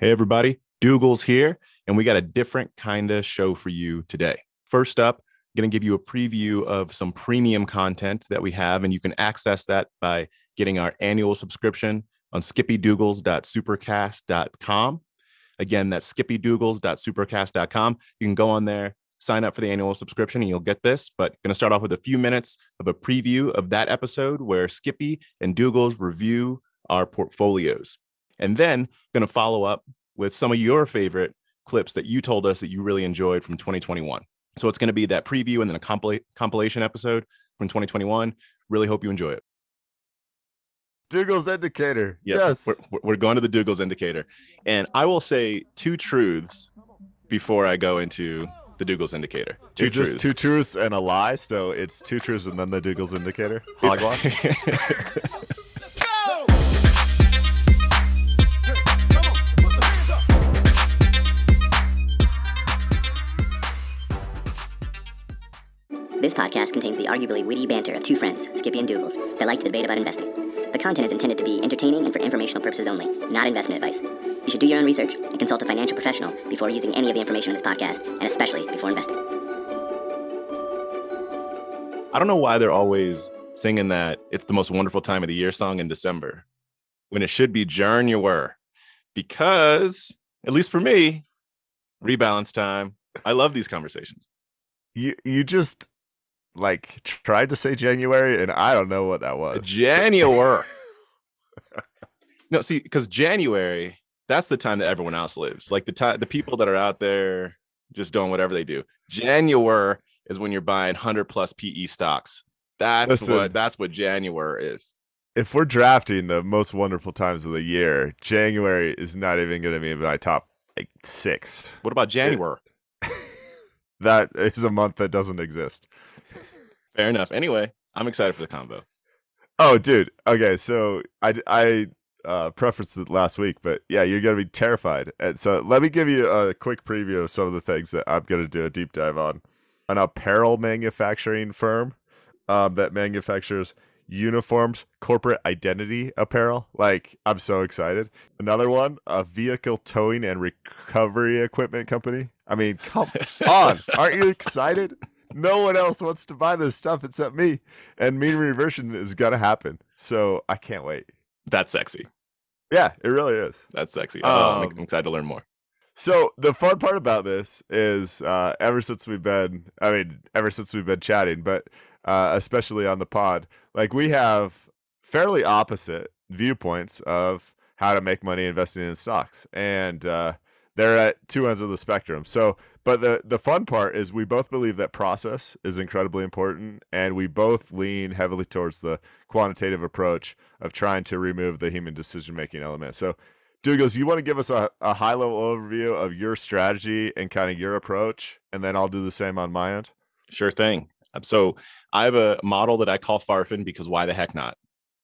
Hey, everybody, Dougal's here, and we got a different kind of show for you today. First up, I'm going to give you a preview of some premium content that we have, and you can access that by getting our annual subscription on skippydougals.supercast.com. Again, that's skippydougals.supercast.com. You can go on there, sign up for the annual subscription, and you'll get this. But going to start off with a few minutes of a preview of that episode where Skippy and Dougals review our portfolios. And then going to follow up with some of your favorite clips that you told us that you really enjoyed from 2021. So it's going to be that preview and then a compil- compilation episode from 2021. Really hope you enjoy it. Dougal's indicator. Yep, Yes. We're, we're going to the Dougal's indicator. And I will say two truths before I go into the Dougal's indicator. Two it's just truths. two truths and a lie, so it's two truths and then the Dougal's indicator. Hogwash. This podcast contains the arguably witty banter of two friends, Skippy and Dougals, that like to debate about investing. The content is intended to be entertaining and for informational purposes only, not investment advice. You should do your own research and consult a financial professional before using any of the information in this podcast, and especially before investing. I don't know why they're always singing that it's the most wonderful time of the year song in December when it should be January. Because, at least for me, rebalance time. I love these conversations. you you just like tried to say January, and I don't know what that was. January. no, see, because January, that's the time that everyone else lives. Like the time, the people that are out there just doing whatever they do. January is when you're buying hundred plus PE stocks. That's Listen. what that's what January is. if we're drafting the most wonderful times of the year, January is not even going to be my top like six. What about January? That is a month that doesn't exist. Fair enough. Anyway, I'm excited for the combo. Oh, dude. Okay, so I I uh, prefaced it last week, but yeah, you're gonna be terrified. And so let me give you a quick preview of some of the things that I'm gonna do a deep dive on. An apparel manufacturing firm um, that manufactures uniforms, corporate identity apparel. Like I'm so excited. Another one, a vehicle towing and recovery equipment company. I mean, come on, aren't you excited? No one else wants to buy this stuff except me. And mean reversion is gonna happen. So I can't wait. That's sexy. Yeah, it really is. That's sexy. Oh, I'm Um, excited to learn more. So the fun part about this is uh, ever since we've been, I mean, ever since we've been chatting, but uh, especially on the pod, like we have fairly opposite viewpoints of how to make money investing in stocks, and uh, they're at two ends of the spectrum. So, but the the fun part is we both believe that process is incredibly important, and we both lean heavily towards the quantitative approach of trying to remove the human decision making element. So. Douglas, you want to give us a, a high level overview of your strategy and kind of your approach, and then I'll do the same on my end. Sure thing. Um, So I have a model that I call Farfin because why the heck not?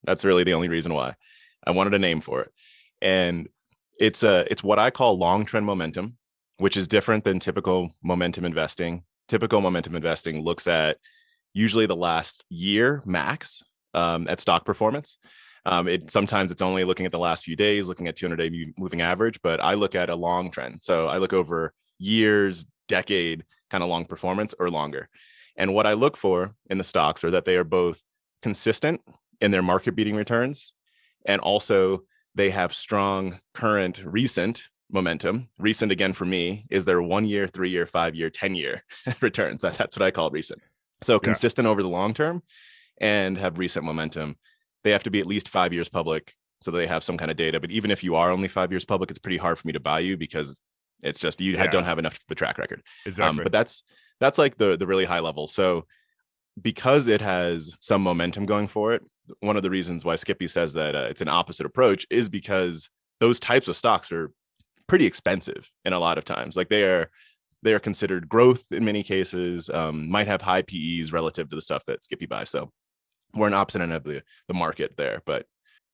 That's really the only reason why. I wanted a name for it. And it's a it's what I call long trend momentum, which is different than typical momentum investing. Typical momentum investing looks at usually the last year max um, at stock performance. Um, it sometimes it's only looking at the last few days, looking at 200 day moving average, but I look at a long trend. So I look over years, decade kind of long performance or longer. And what I look for in the stocks are that they are both consistent in their market beating returns and also they have strong current recent momentum. Recent again for me is their one year, three year, five year, 10 year returns. That, that's what I call recent. So consistent over the long term and have recent momentum. They have to be at least five years public so that they have some kind of data. But even if you are only five years public, it's pretty hard for me to buy you because it's just you Yeah. don't have enough of a track record. Exactly. Um, but that's that's like the the really high level. So because it has some momentum going for it, one of the reasons why Skippy says that uh, it's an opposite approach is because those types of stocks are pretty expensive in a lot of times. Like they are they are considered growth in many cases, um, might have high PEs relative to the stuff that Skippy buys. So we're an opposite end of the, the market there, but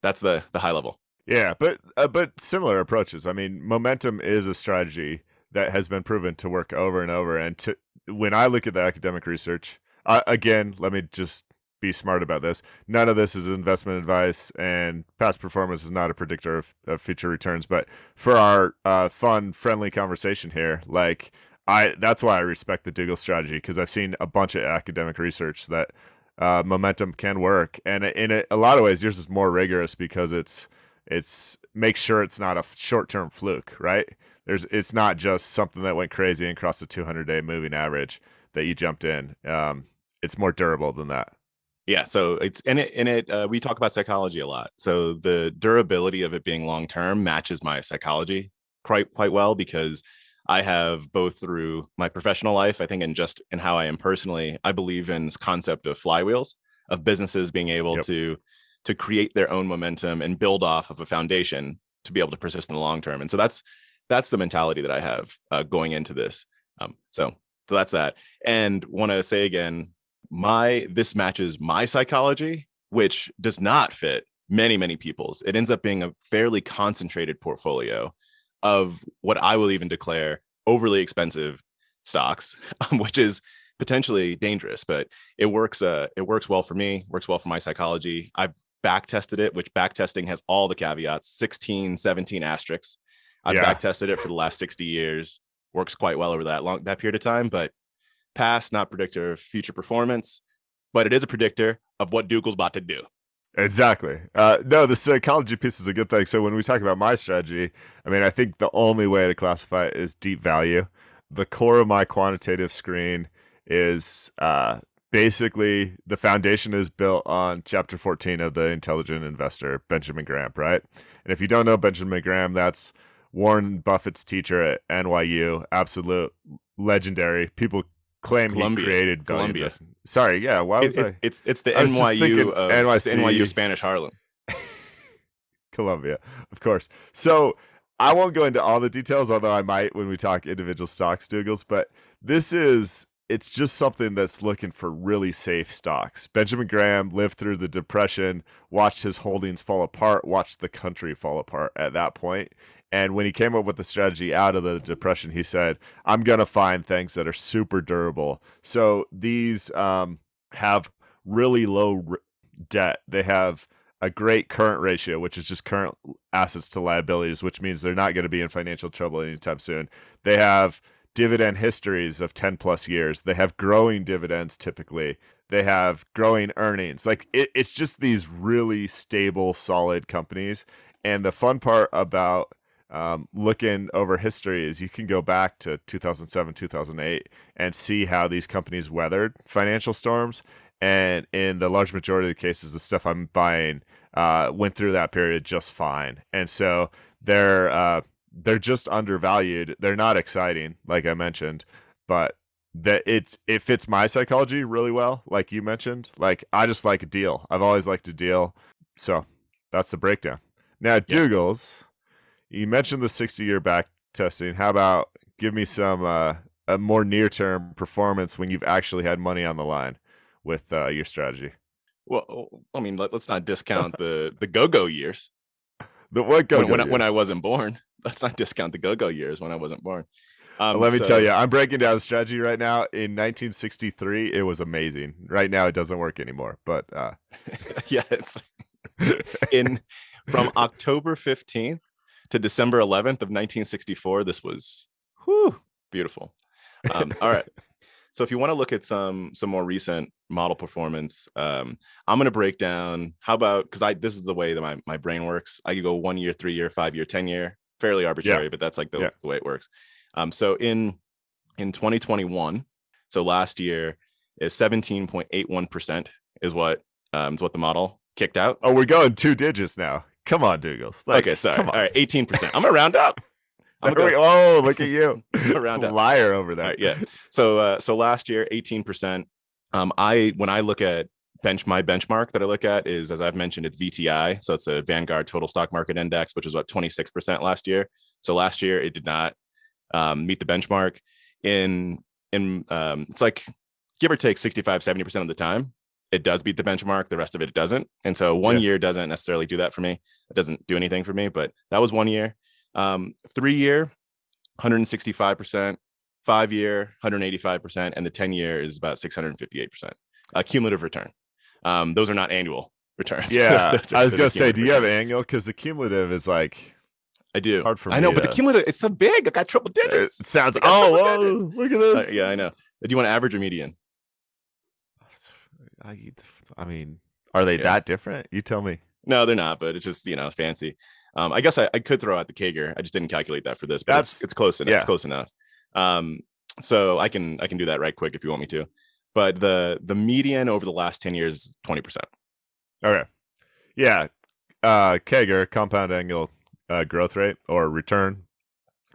that's the the high level. yeah, but uh, but similar approaches. I mean, momentum is a strategy that has been proven to work over and over. And to when I look at the academic research, again, let me just be smart about this. None of this is investment advice, and past performance is not a predictor of, of future returns. But for our uh, fun, friendly conversation here, like I, that's why I respect the Dougal strategy because I've seen a bunch of academic research that uh, momentum can work, and in a, a lot of ways, yours is more rigorous because it's it's make sure it's not a short term fluke, right? There's it's not just something that went crazy and crossed the 200 day moving average that you jumped in. Um, it's more durable than that. Yeah, so it's in it. In it, uh, we talk about psychology a lot. So the durability of it being long term matches my psychology quite quite well because I have both through my professional life, I think, and just in how I am personally. I believe in this concept of flywheels of businesses being able yep. to to create their own momentum and build off of a foundation to be able to persist in the long term. And so that's that's the mentality that I have uh, going into this. Um, so so that's that. And want to say again, my this matches my psychology, which does not fit many many people's. It ends up being a fairly concentrated portfolio of what I will even declare overly expensive stocks, which is potentially dangerous, but it works. Uh, it works well for me. Works well for my psychology. I've back tested it, which back testing has all the caveats 16, 17 asterisks. I've yeah. back tested it for the last 60 years. Works quite well over that long that period of time, but past, not predictor of future performance, but it is a predictor of what Dougal's about to do. Exactly. Uh, no, the psychology piece is a good thing. So when we talk about my strategy, I mean, I think the only way to classify it is deep value. The core of my quantitative screen is uh, basically the foundation is built on chapter 14 of the intelligent investor benjamin graham right and if you don't know benjamin graham that's warren buffett's teacher at nyu absolute legendary people claim Columbia. he created Columbia. Sorry, yeah. Why was it, I? It's it's the NYU of, NYC. NYU Spanish Harlem. Columbia, of course. So I won't go into all the details, although I might when we talk individual stocks, Dougals. But this is it's just something that's looking for really safe stocks. Benjamin Graham lived through the depression, watched his holdings fall apart, watched the country fall apart at that point. and when he came up with the strategy out of the depression, he said, I'm going to find things that are super durable. So these um, have really low r- debt. They have a great current ratio, which is just current assets to liabilities, which means they're not going to be in financial trouble anytime soon. They have dividend histories of 10 plus years. They have growing dividends typically. They have growing earnings. Like it, it's just these really stable, solid companies. And the fun part about um, looking over history is you can go back to 2007 2008 and see how these companies weathered financial storms and in the large majority of the cases the stuff i'm buying uh, went through that period just fine and so they're uh, they're just undervalued they're not exciting like i mentioned but that it it fits my psychology really well like you mentioned like i just like a deal i've always liked a deal so that's the breakdown now yeah. dougal's you mentioned the 60 year back testing. How about give me some uh, a more near term performance when you've actually had money on the line with uh, your strategy? Well, oh, I mean, let, us not discount the the go go years. The what go when, when, when, I wasn't born. Let's not discount the go go years when I wasn't born. Um, Let me so, tell you, I'm breaking down strategy right now. In 1963, it was amazing. Right now, it doesn't work anymore. But uh... yeah, it's in from October 15th to December 11th of 1964. This was whew, beautiful. Um, all right. So if you want to look at some some more recent model performance, um, I'm going to break down. How about because I this is the way that my my brain works. I could go one year, three year, five year, ten year, fairly arbitrary, yeah. but that's like the, yeah. the, way it works. Um, so in in 2021, so last year is 17.81 percent is what um, is what the model kicked out. Oh, we're going two digits now. Come on, Dougals. Like, okay, sorry. All right, eighteen percent. I'm gonna round up. I'm gonna go. oh, look at you, round up. liar over there. Right, yeah. So, uh, so last year, eighteen percent. Um, I when I look at bench my benchmark that I look at is as I've mentioned, it's VTI. So it's a Vanguard Total Stock Market Index, which was about 26% last year. So last year it did not um, meet the benchmark. In in um, it's like give or take 65, 70% of the time it does beat the benchmark. The rest of it it doesn't. And so one yeah. year doesn't necessarily do that for me. It doesn't do anything for me, but that was one year. Um, three year, 165%, five year, 185%, and the 10 year is about 658% uh, cumulative return. Um, those are not annual returns. Yeah, are- I was gonna say, do you have annual? Because the cumulative is like I do. hard for I know, but the cumulative it's so big. I got triple digits. it sounds. Oh, whoa, look at Uh, this. yeah, I know. Do you want average or median? I, I mean, are they Yeah. that different? You tell me. No, they're not, but it's just you know fancy. Um, I guess I, I could throw out the CAGR. I just didn't calculate that for this, but it's, That's- it's close enough. yeah. It's close enough. Um, so I can I can do that right quick if you want me to. But the the median over the last ten years is twenty percent. Okay. Yeah. Uh CAGR, compound annual uh, growth rate or return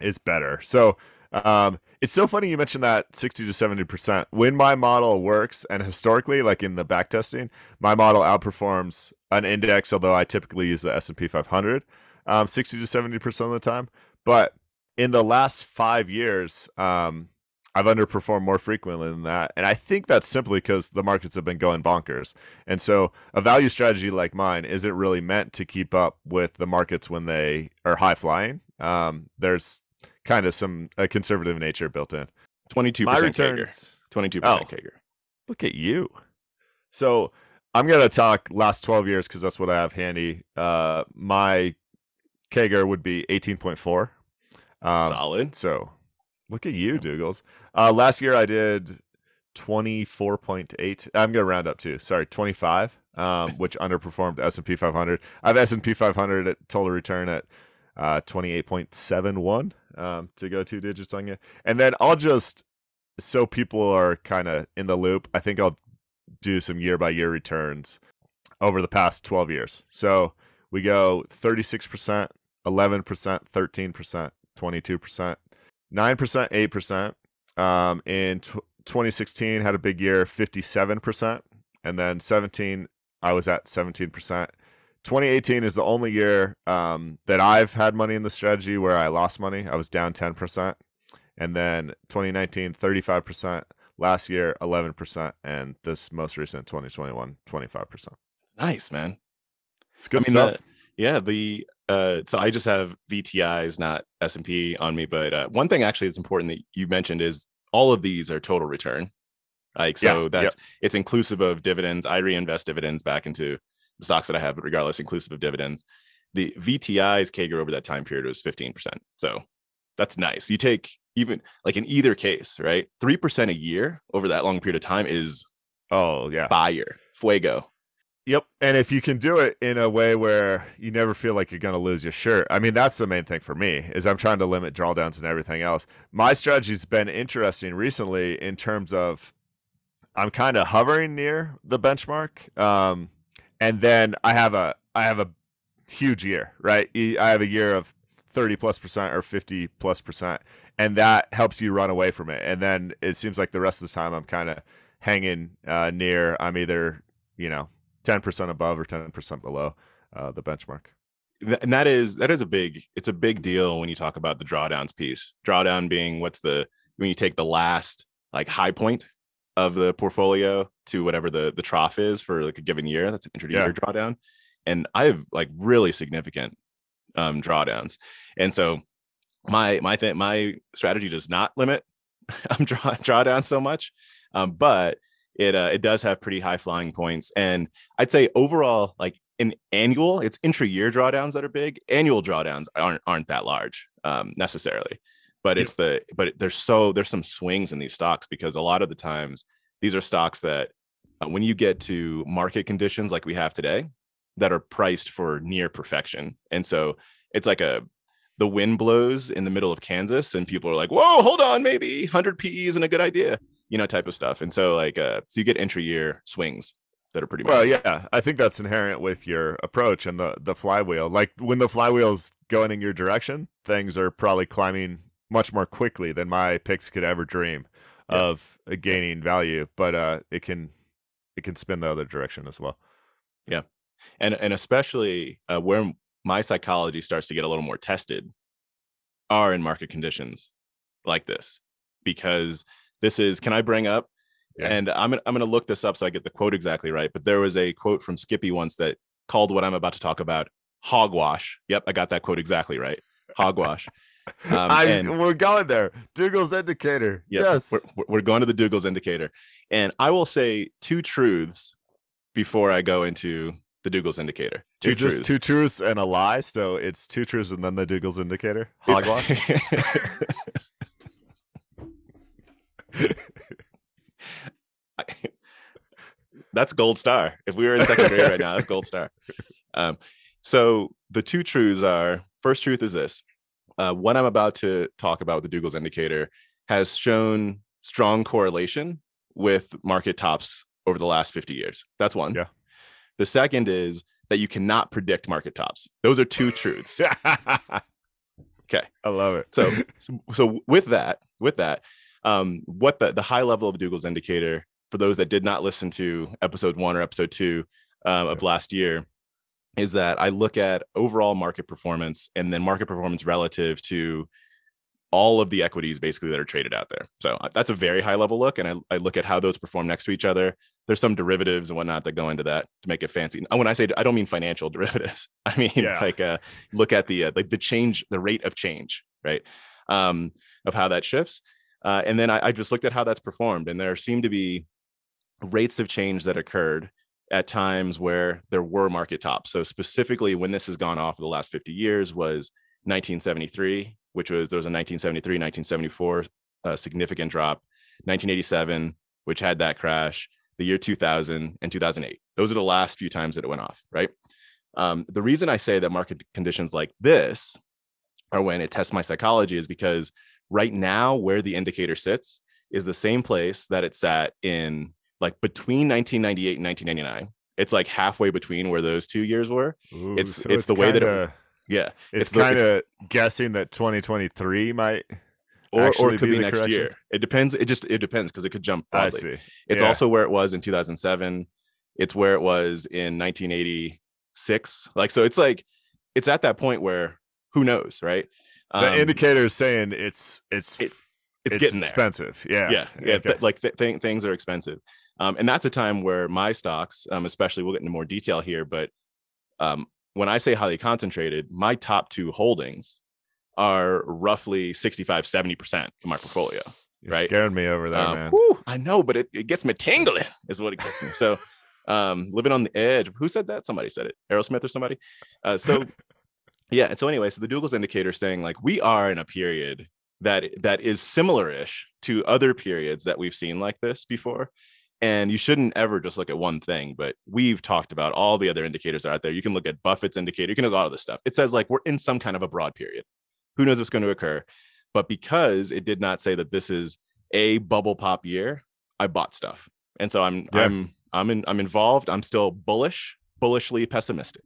is better. So um it's so funny you mentioned that 60 to 70%. When my model works and historically like in the back testing, my model outperforms an index although I typically use the S&P 500 um 60 to 70% of the time. But in the last 5 years, um I've underperformed more frequently than that. And I think that's simply because the markets have been going bonkers. And so a value strategy like mine isn't really meant to keep up with the markets when they are high flying. Um, there's kind of some a conservative nature built in. Twenty two My percent CAGR. returns. Twenty two percent Oh. CAGR. Look at you. So I'm gonna talk last 12 years because that's what I have handy. Uh, my CAGR would be 18.4. Um, Solid. So look at you, Dougals. Uh, last year I did 24.8. I'm going to round up too. Sorry, 25, um, which underperformed S&P 500. I have S&P 500 at total return at uh, 28.71 um, to go two digits on you. And then I'll just, so people are kind of in the loop, I think I'll do some year by year returns over the past 12 years. So we go 36%, 11%, 13%, 22%, 9%, 8%. Um, in tw 2016, had a big year, 57%. And then 17, I was at 17%. 2018 is the only year um, that I've had money in the strategy where I lost money. I was down 10%. And then 2019, 35%. Last year, 11%. And this most recent, 2021, 25%. Nice man. It's good I mean, stuff. the- Yeah, the uh, so I just have VTIs, not S and P, on me. But uh, one thing actually that's important that you mentioned is all of these are total return. Like Yeah, so yep. that's it's inclusive of dividends. I reinvest dividends back into the stocks that I have, but regardless, inclusive of dividends. The VTI's CAGR over that time period was 15%. So that's nice. You take even like in either case, right? 3% a year over that long period of time is oh, yeah. fire, fuego. Yep. And if you can do it in a way where you never feel like you're going to lose your shirt, I mean, that's the main thing for me is I'm trying to limit drawdowns and everything else. My strategy's been interesting recently in terms of I'm kind of hovering near the benchmark. Um, and then I have a, I have a huge year, right? I have a year of 30 plus percent or 50 plus percent. And that helps you run away from it. And then it seems like the rest of the time I'm kind of hanging uh, near, I'm either, you know, 10% above or 10% below uh, the benchmark. And that is that is a big it's a big deal when you talk about the drawdowns piece drawdown being what's the when you take the last like high point of the portfolio to whatever the the trough is for like a given year that's an intra-year Yeah. drawdown and i have like really significant um drawdowns and so my my thing my strategy does not limit um draw drawdown so much um but it uh, it does have pretty high flying points and i'd say overall like in annual it's intra-year drawdowns that are big annual drawdowns aren't aren't that large um necessarily but it's the but there's so there's some swings in these stocks because a lot of the times these are stocks that uh, when you get to market conditions like we have today that are priced for near perfection and so it's like a the wind blows in the middle of kansas and people are like whoa hold on maybe 100 pe isn't a good idea you know type of stuff and so like uh so you get entry year swings that are pretty Well, yeah, I think that's inherent with your approach and the the flywheel. Like when the flywheel's going in your direction, things are probably climbing much more quickly than my picks could ever dream Yeah. of uh, gaining value. But uh, it can it can spin the other direction as well. Yeah and and especially uh, where my psychology starts to get a little more tested are in market conditions like this because this is can i bring up Yeah. and i'm gonna, I'm going to look this up so i get the quote exactly right but there was a quote from skippy once that called what i'm about to talk about hogwash yep i got that quote exactly right hogwash Um, I, and- we're going there. Dougal's indicator. Yep, Yes. we're, we're- going to the Dougal's indicator. And I will say two truths before I go into the Douglas indicator. Two Is truths. this two truths and a lie? So it's two truths and then the Douglas indicator. Hogwash. that's gold star. If we were in second grade right now, that's gold star. Um, so the two truths are first truth is this uh, what I'm about to talk about with the Douglas indicator has shown strong correlation with market tops over the last 50 years. That's one. Yeah. The second is that you cannot predict market tops. Those are two truths. okay. I love it. So, so with that, with that, um, what the, the high level of Douglas indicator for those that did not listen to episode one or episode two um, of last year is that I look at overall market performance and then market performance relative to all of the equities basically that are traded out there. So uh, that's a very high level look. And I, I, look at how those perform next to each other. There's some derivatives and whatnot that go into that to make it fancy. And when I say I don't mean financial derivatives, I mean yeah. like uh, look at the uh, like the change, the rate of change, right? Um, of how that shifts. Uh, and then I, I just looked at how that's performed, and there seem to be rates of change that occurred at times where there were market tops. So specifically when this has gone off the last 50 years was 1973, which was there was a 1973, 1974 uh, significant drop, 1987, which had that crash, the year 2000 and 2008. Those are the last few times that it went off, right? Um, the reason I say that market conditions like this are when it tests my psychology is because right now where the indicator sits is the same place that it sat in like between 1998 and 1999 it's like halfway between where those two years were Ooh, it's, so it's, it's the way that it, yeah it's, it's kind of guessing that 2023 might or, or it could be, be next correction. year it depends it just it depends because it could jump broadly. I see. it's yeah. also where it was in 2007 it's where it was in 1986 like so it's like it's at that point where who knows right the um, indicator is saying it's it's it's it's, it's getting expensive. There. Yeah, yeah, yeah. Okay. Th- like th- th- things are expensive. Um, and that's a time where my stocks, um, especially, we'll get into more detail here, but um, when I say highly concentrated, my top two holdings are roughly 65, 70% of my portfolio. You're right. Scaring me over there, um, man. Whew, I know, but it, it gets me tingling, is what it gets me. So, um, living on the edge. Who said that? Somebody said it. Aerosmith or somebody. Uh, so, yeah. And so, anyway, so the Douglas indicator saying like we are in a period that that is similar-ish to other periods that we've seen like this before and you shouldn't ever just look at one thing, but we've talked about all the other indicators are out there. You can look at Buffett's indicator, you can look at all of this stuff. It says like we're in some kind of a broad period. Who knows what's going to occur? But because it did not say that this is a bubble pop year, I bought stuff. And so I'm yeah. I'm I'm in I'm involved. I'm still bullish, bullishly pessimistic.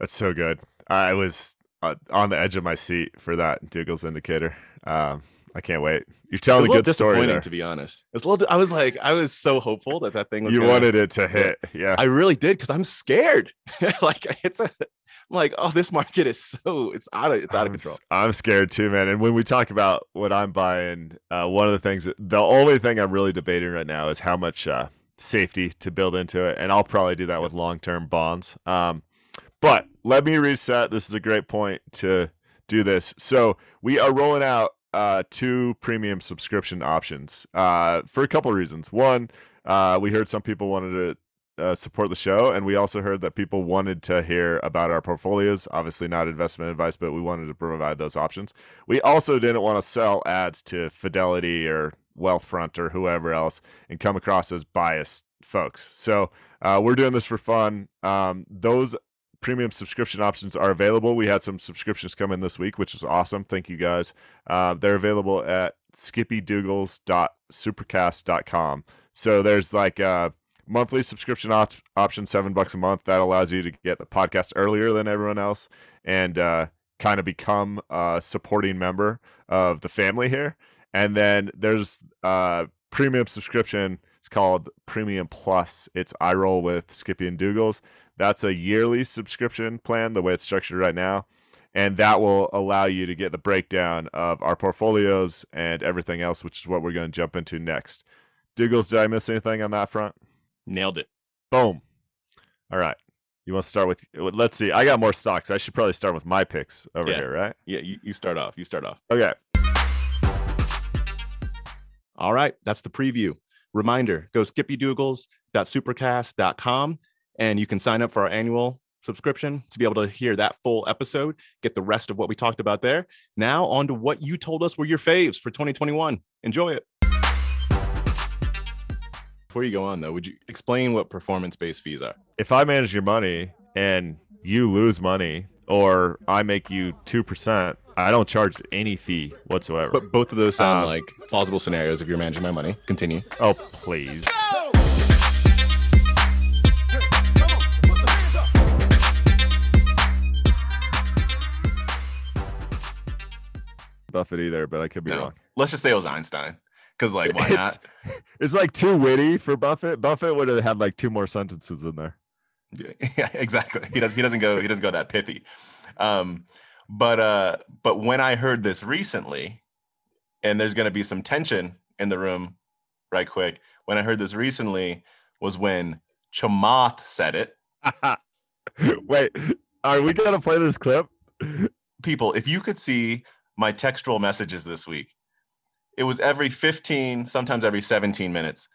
That's so good. I was uh, on the edge of my seat for that Douglas indicator. Um, I can't wait. You're telling a, a good story there. To be honest, it's a little. I was like, I was so hopeful that that thing was. You gonna, wanted it to hit, yeah. I really did because I'm scared. like it's a. I'm like, oh, this market is so it's out of it's out of control. I'm scared too, man. And when we talk about what I'm buying, uh, one of the things, the only thing I'm really debating right now is how much uh, safety to build into it, and I'll probably do that with long term bonds. Um, but let me reset. This is a great point to do this. So we are rolling out uh, two premium subscription options uh, for a couple of reasons. One, uh, we heard some people wanted to uh, support the show, and we also heard that people wanted to hear about our portfolios. Obviously, not investment advice, but we wanted to provide those options. We also didn't want to sell ads to Fidelity or Wealthfront or whoever else and come across as biased folks. So uh, we're doing this for fun. Um, those premium subscription options are available. We had some subscriptions come in this week, which is awesome. Thank you guys. Uh, they're available at skippydougals.supercast.com. So there's like a monthly subscription op- option, seven bucks a month. That allows you to get the podcast earlier than everyone else and uh, kind of become a supporting member of the family here. And then there's a premium subscription. It's called Premium Plus. It's I roll with Skippy and Dougals. That's a yearly subscription plan, the way it's structured right now. And that will allow you to get the breakdown of our portfolios and everything else, which is what we're going to jump into next. Dougals, did I miss anything on that front? Nailed it. Boom. All right. You want to start with, let's see. I got more stocks. I should probably start with my picks over yeah. here, right? Yeah, you, you start off. You start off. Okay. All right. That's the preview. Reminder go skippydougals.supercast.com And you can sign up for our annual subscription to be able to hear that full episode, get the rest of what we talked about there. Now, on to what you told us were your faves for 2021. Enjoy it. Before you go on, though, would you explain what performance based fees are? If I manage your money and you lose money, or I make you 2%, I don't charge any fee whatsoever. But both of those sound Um, like plausible scenarios if you're managing my money. Continue. oh, please. Buffett either, but I could be No. wrong. Let's just say it was Einstein. Because, like, why It's- not? It's like too witty for Buffett. Buffett would have had like two more sentences in there. Yeah, exactly. He does. He doesn't go. He doesn't go that pithy. Um, but uh, but when I heard this recently, and there's going to be some tension in the room, right quick. When I heard this recently was when Chamath said it. Wait, are we gonna play this clip? People, if you could see my textual messages this week, it was every 15, sometimes every 17 minutes.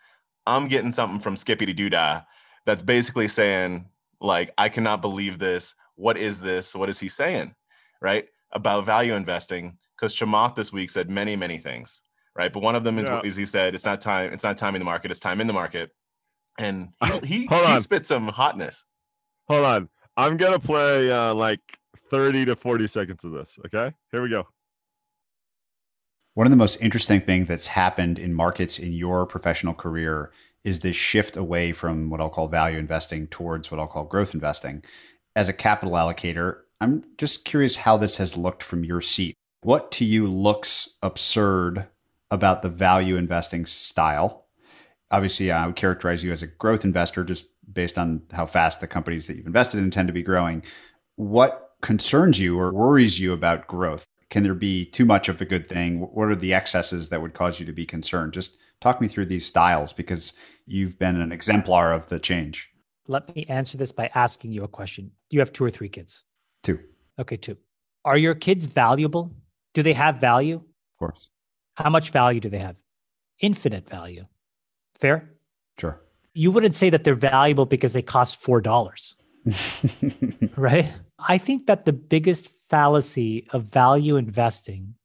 I'm getting something from Skippy to Doodah that's basically saying, like, I cannot believe this. What is this? What is he saying? Right? About value investing. Because Chamath this week said many, many things. Right. But one of them is, Yeah. is he said, it's not time, it's not time in the market, it's time in the market. And he, he, Hold he on. spit some hotness. Hold on. I'm gonna play uh, like 30 to 40 seconds of this. Okay, here we go. One of the most interesting things that's happened in markets in your professional career is this shift away from what I'll call value investing towards what I'll call growth investing. As a capital allocator, I'm just curious how this has looked from your seat. What to you looks absurd about the value investing style? Obviously, I would characterize you as a growth investor just based on how fast the companies that you've invested in tend to be growing. What concerns you or worries you about growth? Can there be too much of a good thing? What are the excesses that would cause you to be concerned? Just talk me through these styles because you've been an exemplar of the change. Let me answer this by asking you a question. Do you have two or three kids? Two, Okay, two. Are your kids valuable? Do they have value? of course. How much value do they have? Infinite value. Fair? Sure. You wouldn't say that they're valuable because they cost $4, right? I think that the biggest fallacy of value investing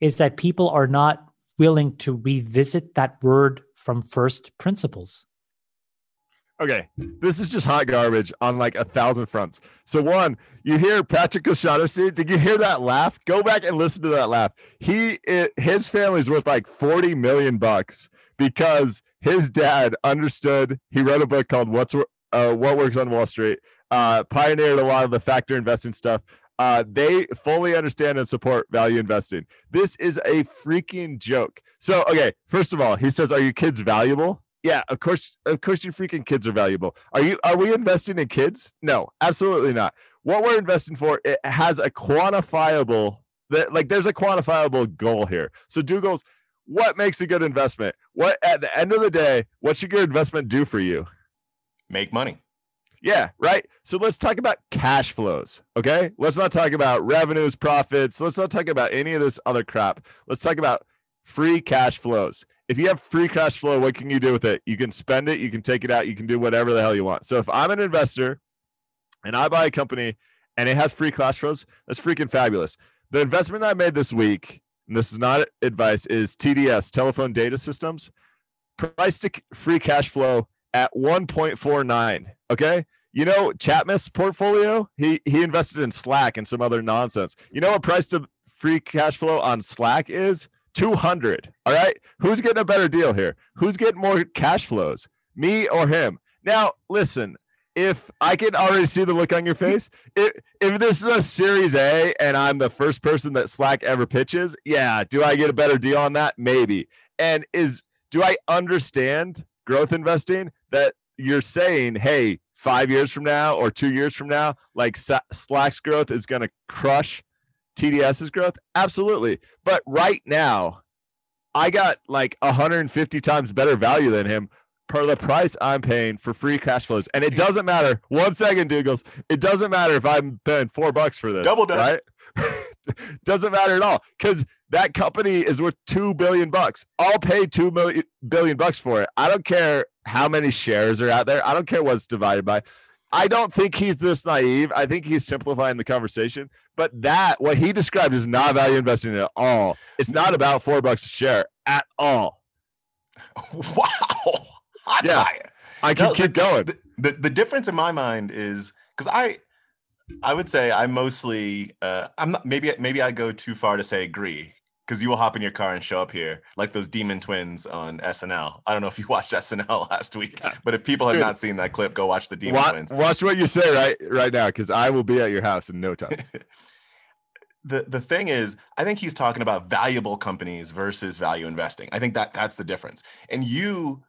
is that people are not willing to revisit that word from first principles. Okay, this is just hot garbage on like a thousand fronts. So one, you hear Patrick O'Shaughnessy. Did you hear that laugh? Go back and listen to that laugh. He, it, his family's worth like forty million bucks because his dad understood. He wrote a book called "What's uh, What Works on Wall Street." Uh, pioneered a lot of the factor investing stuff. Uh, they fully understand and support value investing. This is a freaking joke. So, okay, first of all, he says, "Are your kids valuable?" Yeah, of course, of course, your freaking kids are valuable. Are you? Are we investing in kids? No, absolutely not. What we're investing for it has a quantifiable that like there's a quantifiable goal here. So Dougal's what makes a good investment? What at the end of the day, what should your investment do for you? Make money. Yeah, right. So let's talk about cash flows. Okay. Let's not talk about revenues, profits. Let's not talk about any of this other crap. Let's talk about free cash flows. If you have free cash flow, what can you do with it? You can spend it, you can take it out, you can do whatever the hell you want. So if I'm an investor and I buy a company and it has free cash flows, that's freaking fabulous. The investment I made this week, and this is not advice, is TDS, Telephone Data Systems, price to free cash flow at 1.49. Okay. You know, Chamath's portfolio, he he invested in Slack and some other nonsense. You know what price to free cash flow on Slack is? 200. All right. Who's getting a better deal here? Who's getting more cash flows? Me or him? Now, listen, if I can already see the look on your face, if, if this is a series A and I'm the first person that Slack ever pitches, yeah, do I get a better deal on that? Maybe. And is do I understand growth investing that you're saying, hey, five years from now or two years from now, like Slack's growth is going to crush TDS's growth? Absolutely. But right now, I got like 150 times better value than him per the price I'm paying for free cash flows. And it doesn't matter. One second, Douglas. It doesn't matter if I'm paying four bucks for this. Double right? doesn't matter at all because that company is worth two billion bucks. I'll pay two million billion bucks for it. I don't care how many shares are out there. I don't care what's divided by. I don't think he's this naive. I think he's simplifying the conversation. But that what he described is not value investing at all. It's not about four bucks a share at all. wow. Hot Yeah. fire. I can No, keep going. The, the, the difference in my mind is because I I would say I mostly uh I'm not maybe maybe I go too far to say agree because you will hop in your car and show up here like those demon twins on SNL. I don't know if you watched SNL last week, but if people have Dude. not seen that clip, go watch the demon twins. watch what you say right right now, because I will be at your house in no time. the the thing is, I think he's talking about valuable companies versus value investing. I think that that's the difference. And you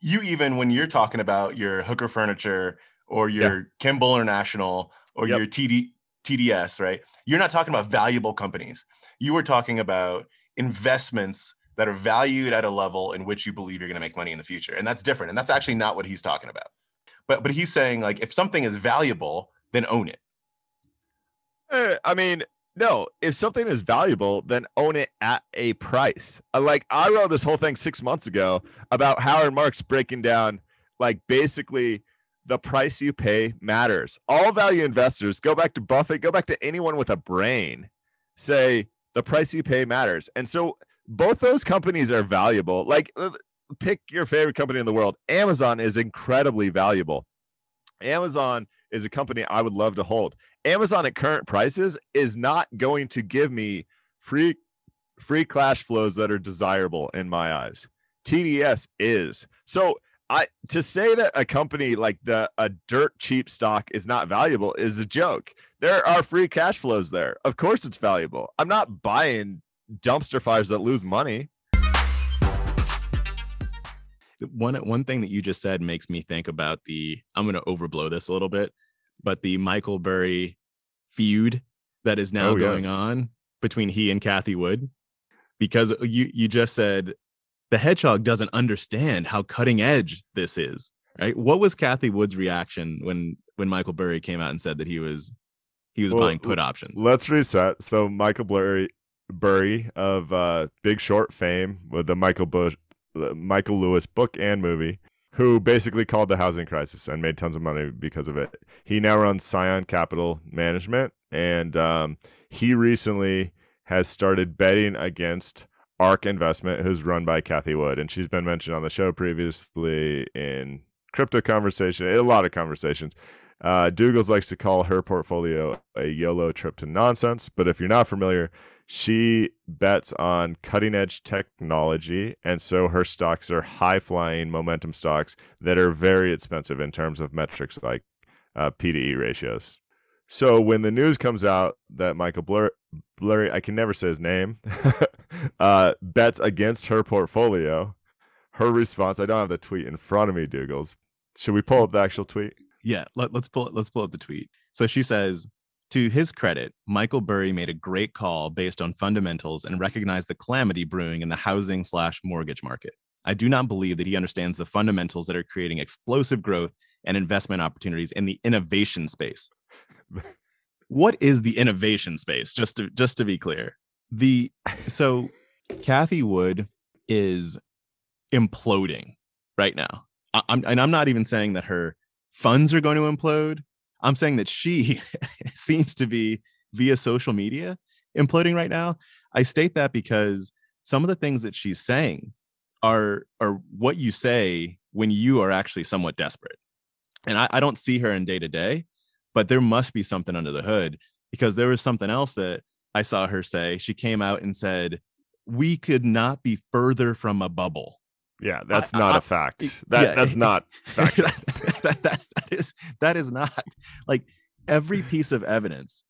you even when you're talking about your hooker furniture or your Kimball International or Yep. your TD TDS, right? You're not talking about valuable companies. You were talking about investments that are valued at a level in which you believe you're going to make money in the future. And that's different. And that's actually not what he's talking about. But but he's saying like if something is valuable, then own it. Eh, I mean, no, if something is valuable, then own it at a price. Uh, Like I wrote this whole thing six months ago about Howard Marks breaking down, like basically the price you pay matters. All value investors go back to Buffett, go back to anyone with a brain, say the price you pay matters. And so both those companies are valuable. Like uh, pick your favorite company in the world. Amazon is incredibly valuable. Amazon is a company I would love to hold. Amazon at current prices is not going to give me free free cash flows that are desirable in my eyes. TDS is. So I to say that a company like the a dirt cheap stock is not valuable is a joke. There are free cash flows there. Of course it's valuable. I'm not buying dumpster fires that lose money. one one thing that you just said makes me think about the I'm going to overblow this a little bit, but the Michael Burry feud that is now Oh, yeah. going on between he and Cathie Wood because you you just said the hedgehog doesn't understand how cutting edge this is, right? What was Cathie Wood's reaction when when Michael Burry came out and said that he was he was Well, buying put options? Let's reset. So Michael Burry, Burry of uh, Big Short fame with the Michael Bush, Michael Lewis book and movie, who basically called the housing crisis and made tons of money because of it. He now runs Scion Capital Management, and um, he recently has started betting against Ark Investment, who's run by Cathie Wood, and she's been mentioned on the show previously in crypto conversation, a lot of conversations. Uh, Douglas likes to call her portfolio a YOLO trip to nonsense, but if you're not familiar, she bets on cutting edge technology, and so her stocks are high flying momentum stocks that are very expensive in terms of metrics like uh, ratios. So when the news comes out that Michael Blur- Blurry, I can never say his name, uh, bets against her portfolio, her response, I don't have the tweet in front of me, Douglas. Should we pull up the actual tweet? Yeah, let, let's pull let's pull up the tweet. So she says, to his credit, Michael Burry made a great call based on fundamentals and recognized the calamity brewing in the housing slash mortgage market. I do not believe that he understands the fundamentals that are creating explosive growth and investment opportunities in the innovation space. What is the innovation space? Just to just to be clear, the so Cathie Wood is imploding right now. I, I'm and I'm not even saying that her funds are going to implode. I'm saying that she seems to be via social media imploding right now. I state that because some of the things that she's saying are are what you say when you are actually somewhat desperate. And I, I don't see her in day to day, but there must be something under the hood because there was something else that I saw her say. She came out and said, We could not be further from a bubble. Yeah, that's I- not I- a fact. That yeah. that's not fact. that, that, that- that is that is not like every piece of evidence.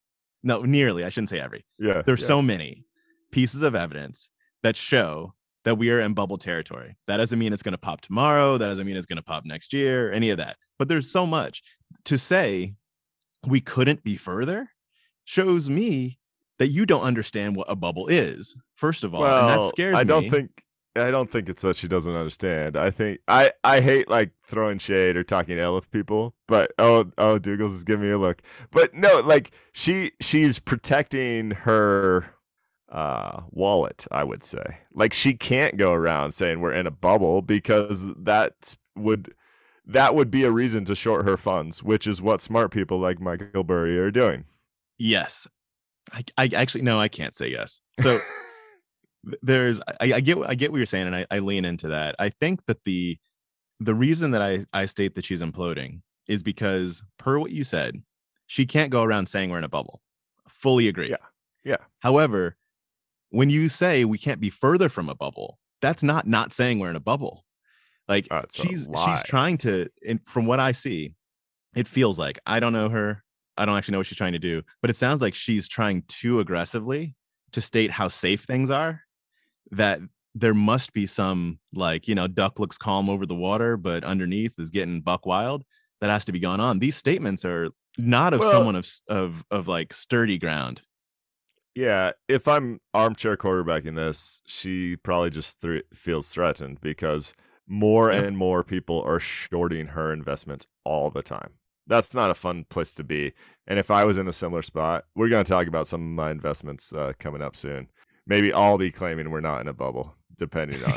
No, nearly. I shouldn't say every. yeah, There's yeah. so many pieces of evidence that show that we are in bubble territory. That doesn't mean it's going to pop tomorrow. That doesn't mean it's going to pop next year. Any of that. But there's so much to say. We couldn't be further. Shows me that you don't understand what a bubble is. First of all, and that Well, scares I me. don't think I don't think it's that she doesn't understand. I think I I hate like throwing shade or talking ill of people, but oh oh Douglas is giving me a look. But no, like she she's protecting her uh wallet, I would say. Like she can't go around saying we're in a bubble because that would that would be a reason to short her funds, which is what smart people like Michael Burry are doing. Yes. I, I actually no, I can't say yes. So there's I, I, get I get what you're saying, and I, I lean into that. I think that the the reason that I, I state that she's imploding is because per what you said, she can't go around saying we're in a bubble. Fully agree. Yeah. Yeah. However, when you say we can't be further from a bubble, that's not not saying we're in a bubble. Like Oh, she's she's trying to and from what I see, it feels like I don't know her. I don't actually know what she's trying to do, but it sounds like she's trying too aggressively to state how safe things are that there must be some like, you know, duck looks calm over the water, but underneath is getting buck wild. That has to be going on. These statements are not of Well- someone of of of like sturdy ground. Yeah, if I'm armchair quarterbacking this, she probably just thr feels threatened because more Yeah. and more people are shorting her investments all the time. That's not a fun place to be. And if I was in a similar spot, we're going to talk about some of my investments uh, coming up soon. Maybe I'll be claiming we're not in a bubble, depending on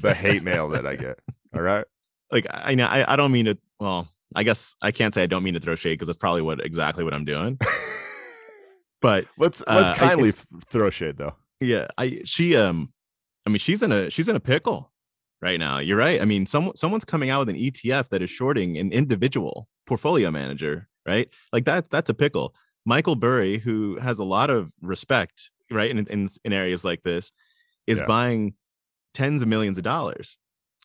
the hate mail that I get. All right. like I know I, I don't mean to well, I guess I can't say I don't mean to throw shade because that's probably what exactly what I'm doing. But let's Uh, let's I- kindly throw shade though. yeah, I she um I mean she's in a she's in a pickle right now. You're right. I mean, some someone's coming out with an ETF that is shorting an individual portfolio manager, right? Like that that's a pickle. Michael Burry, who has a lot of respect, right, in in, in areas like this, is Yeah. buying tens of millions of dollars,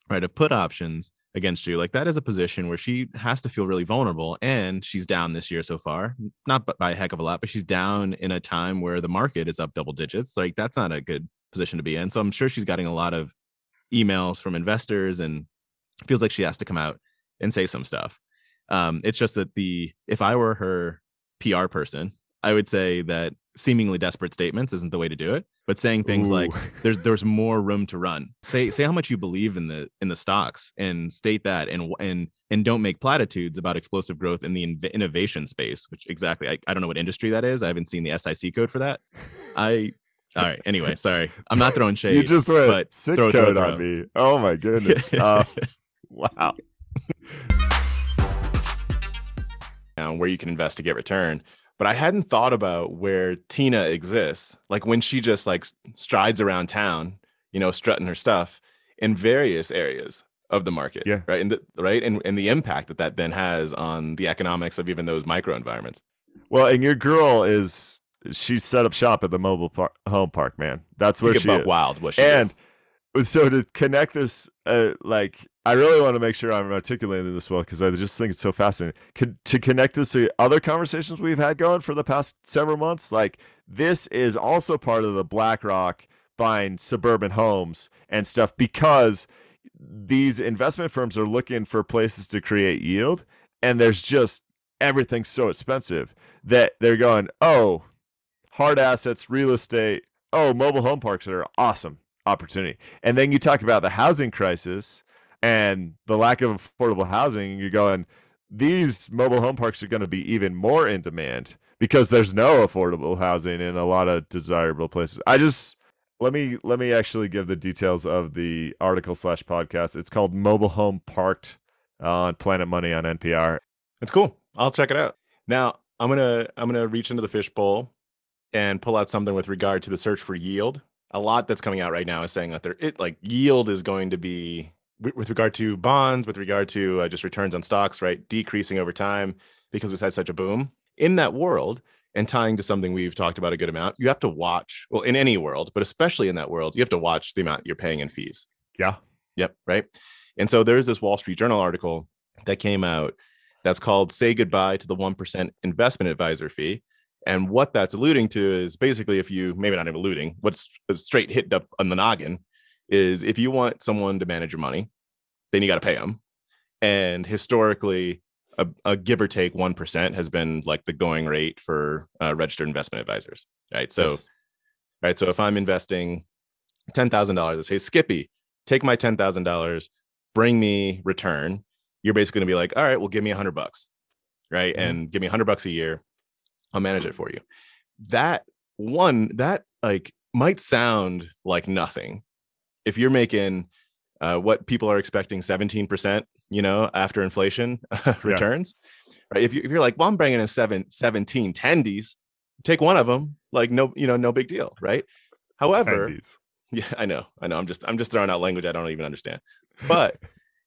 right, of put options against you. Like that is a position where she has to feel really vulnerable, and she's down this year so far, not by a heck of a lot, but she's down in a time where the market is up double digits. Like that's not a good position to be in. So I'm sure she's getting a lot of emails from investors, and feels like she has to come out and say some stuff. Um, it's just that the if I were her PR person, I would say that seemingly desperate statements isn't the way to do it. But saying things like there's there's more room to run. Say say how much you believe in the in the stocks and state that and and and don't make platitudes about explosive growth in the inv- innovation space. Which exactly I, I don't know what industry that is. I haven't seen the SIC code for that. I all right. Anyway, sorry. I'm not throwing shade. you just went but sick throw, throw, code throw. on me. Oh my goodness. Uh, wow. now where you can invest to get return. But I hadn't thought about where Tina exists, like when she just like strides around town, you know, strutting her stuff in various areas of the market, Yeah. right, and the, right, and and the impact that that then has on the economics of even those micro environments. Well, and your girl is she's set up shop at the mobile par- home park, man. That's where she is. wild, what she and so to connect this, uh, like I really want to make sure I'm articulating this well because I just think it's so fascinating. Con- to connect this to other conversations we've had going for the past several months, like this is also part of the BlackRock buying suburban homes and stuff because these investment firms are looking for places to create yield, and there's just everything's so expensive that they're going, oh, hard assets, real estate, oh, mobile home parks are awesome opportunity. And then you talk about the housing crisis and the lack of affordable housing, and you're going, these mobile home parks are going to be even more in demand because there's no affordable housing in a lot of desirable places. I just let me let me actually give the details of the article slash podcast. It's called Mobile Home Parked on Planet Money on NPR. It's cool. I'll check it out. Now I'm gonna I'm gonna reach into the fishbowl and pull out something with regard to the search for yield. A lot that's coming out right now is saying that there it like yield is going to be with regard to bonds, with regard to uh, just returns on stocks, right, decreasing over time because we've had such a boom in that world. And tying to something we've talked about a good amount, you have to watch. Well, in any world, but especially in that world, you have to watch the amount you're paying in fees. Yeah. Yep. Right. And so there's this Wall Street Journal article that came out that's called Say Goodbye to the 1% Investment Advisor Fee. And what that's alluding to is basically if you, maybe not even alluding, what's straight hit up on the noggin is if you want someone to manage your money, then you got to pay them. And historically, a, a give or take 1% has been like the going rate for uh, registered investment advisors. Right. So, Yes. right. So if I'm investing $10,000, I say, Skippy, take my $10,000, bring me return. You're basically going to be like, all right, well, give me a hundred bucks. Right. Mhm. And give me a hundred bucks a year. I'll manage it for you. That one, that like might sound like nothing. If you're making uh, what people are expecting 17%, you know, after inflation returns, right? If, you, if you're like, well, I'm bringing in seven, 17 tendies, take one of them, like no, you know, no big deal, right? However, Tendies. yeah, I know, I know. I'm just, I'm just throwing out language I don't even understand. But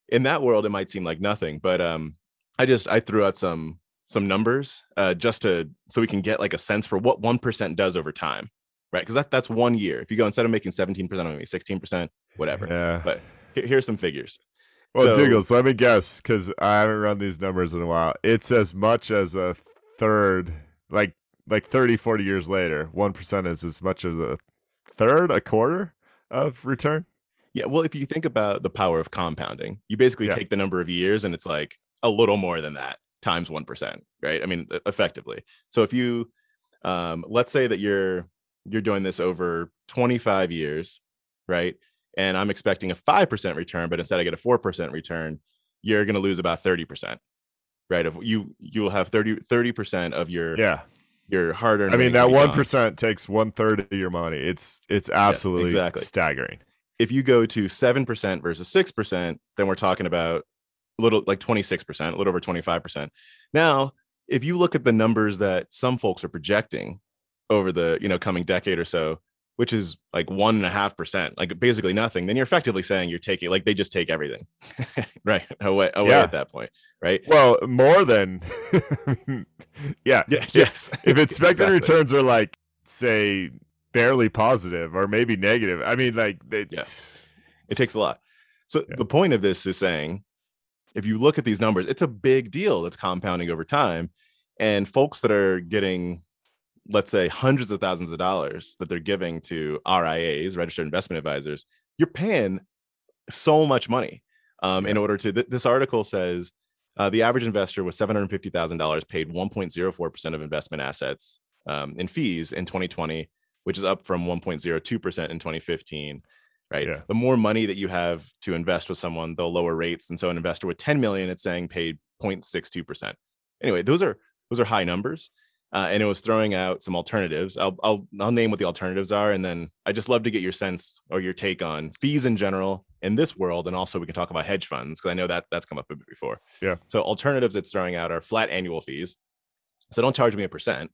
in that world, it might seem like nothing. But um, I just, I threw out some, some numbers uh, just to, so we can get like a sense for what one percent does over time, right? Because that, that's one year. If you go instead of making 17%, I'm gonna make 16%, whatever. Yeah. But here- here's some figures. Well, So- Diggles, let me guess because I haven't run these numbers in a while. It's as much as a third, like like 30, 40 years later, 1% is as much as a third, a quarter of return. Yeah, well, if you think about the power of compounding, you basically Yeah. take the number of years and it's like a little more than that times 1%, right? I mean, effectively. So if you um let's say that you're you're doing this over 25 years, right? And I'm expecting a 5% return, but instead I get a 4% return, you're going to lose about 30%. Right? If you you will have 30 30% of your Yeah. your hard-earned I mean, that one gone. takes one third of your money. It's it's absolutely exactly. staggering. if you go to 7% versus 6%, then we're talking about a little like 26%, a little over 25%. Now, if you look at the numbers that some folks are projecting over the you know coming decade or so, which is like one and a half percent, like basically nothing, then you're effectively saying you're taking like they just take everything right away away Yeah. at that point, right? Well, more than yeah. Yeah, If- yes. If expected Exactly. returns are like say barely positive or maybe negative, I mean, like they, Yeah. It takes a lot. So Yeah. the point of this is saying, if you look at these numbers, it's a big deal that's compounding over time. And folks that are getting, let's say, hundreds of thousands of dollars that they're giving to RIAs, registered investment advisors, you're paying so much money. Um, In order to, th- this article says uh, the average investor with $750,000 paid 1.04% of investment assets um, in fees in 2020, which is up from 1.02% in 2015 right? Yeah. the more money that you have to invest with someone they'll lower rates and so an investor with 10 million it's saying paid 0.62% anyway those are those are high numbers uh, and it was throwing out some alternatives. I'll, I'll i'll name what the alternatives are and then i just love to get your sense or your take on fees in general in this world and also we can talk about hedge funds because i know that that's come up a bit before. Yeah. so alternatives it's throwing out are flat annual fees. So don't charge me a percent.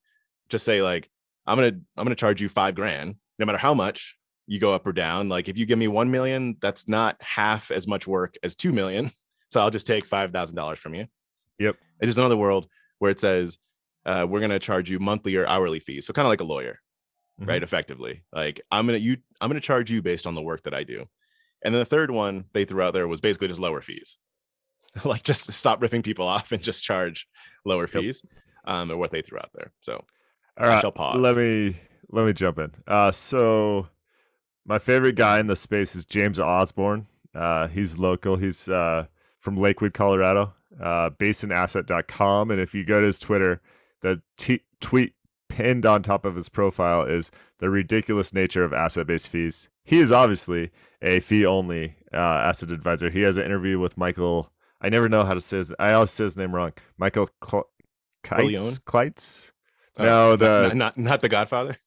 Just say like i'm gonna i'm gonna charge you five grand no matter how much you go up or down. Like if you give me 1 million, that's not half as much work as 2 million. So I'll just take $5,000 from you. Yep. And there's another world where it says, uh, we're going to charge you monthly or hourly fees. So kind of like a lawyer, Mhm. right? Effectively, like I'm going to, you, I'm going to charge you based on the work that I do. And then the third one they threw out there was basically just lower fees. like just stop ripping people off and just charge lower Yep. fees um, or what they threw out there. So all right, I right, shall pause. let me let me jump in. Uh, so my favorite guy in the space is James Osborne. Uh, he's local. He's uh, from Lakewood, Colorado. Uh, basonasset.com. And if you go to his Twitter, the t- tweet pinned on top of his profile is the ridiculous nature of asset-based fees. He is obviously a fee-only uh, asset advisor. He has an interview with Michael. I never know how to say his. I always say his name wrong. Michael Cl-? Kleitz. Kleitz? uh, No, the- not, not, not the Godfather.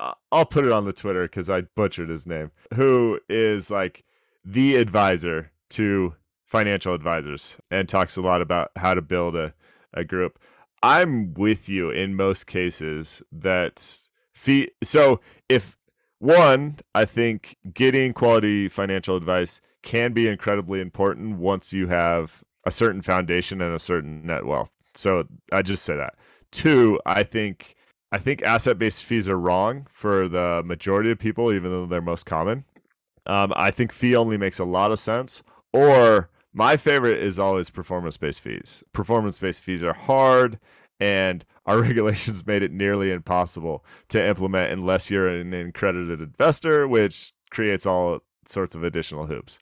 Uh, I'll put it on the Twitter because I butchered his name. Who is like the advisor to financial advisors and talks a lot about how to build a, a group. I'm with you in most cases that fee. So if one, I think getting quality financial advice can be incredibly important once you have a certain foundation and a certain net wealth. So I just say that. Two, I think I think asset based fees are wrong for the majority of people, even though they're most common. Um, I think fee only makes a lot of sense. Or my favorite is always performance based fees. Performance based fees are hard, and our regulations made it nearly impossible to implement unless you're an accredited investor, which creates all sorts of additional hoops.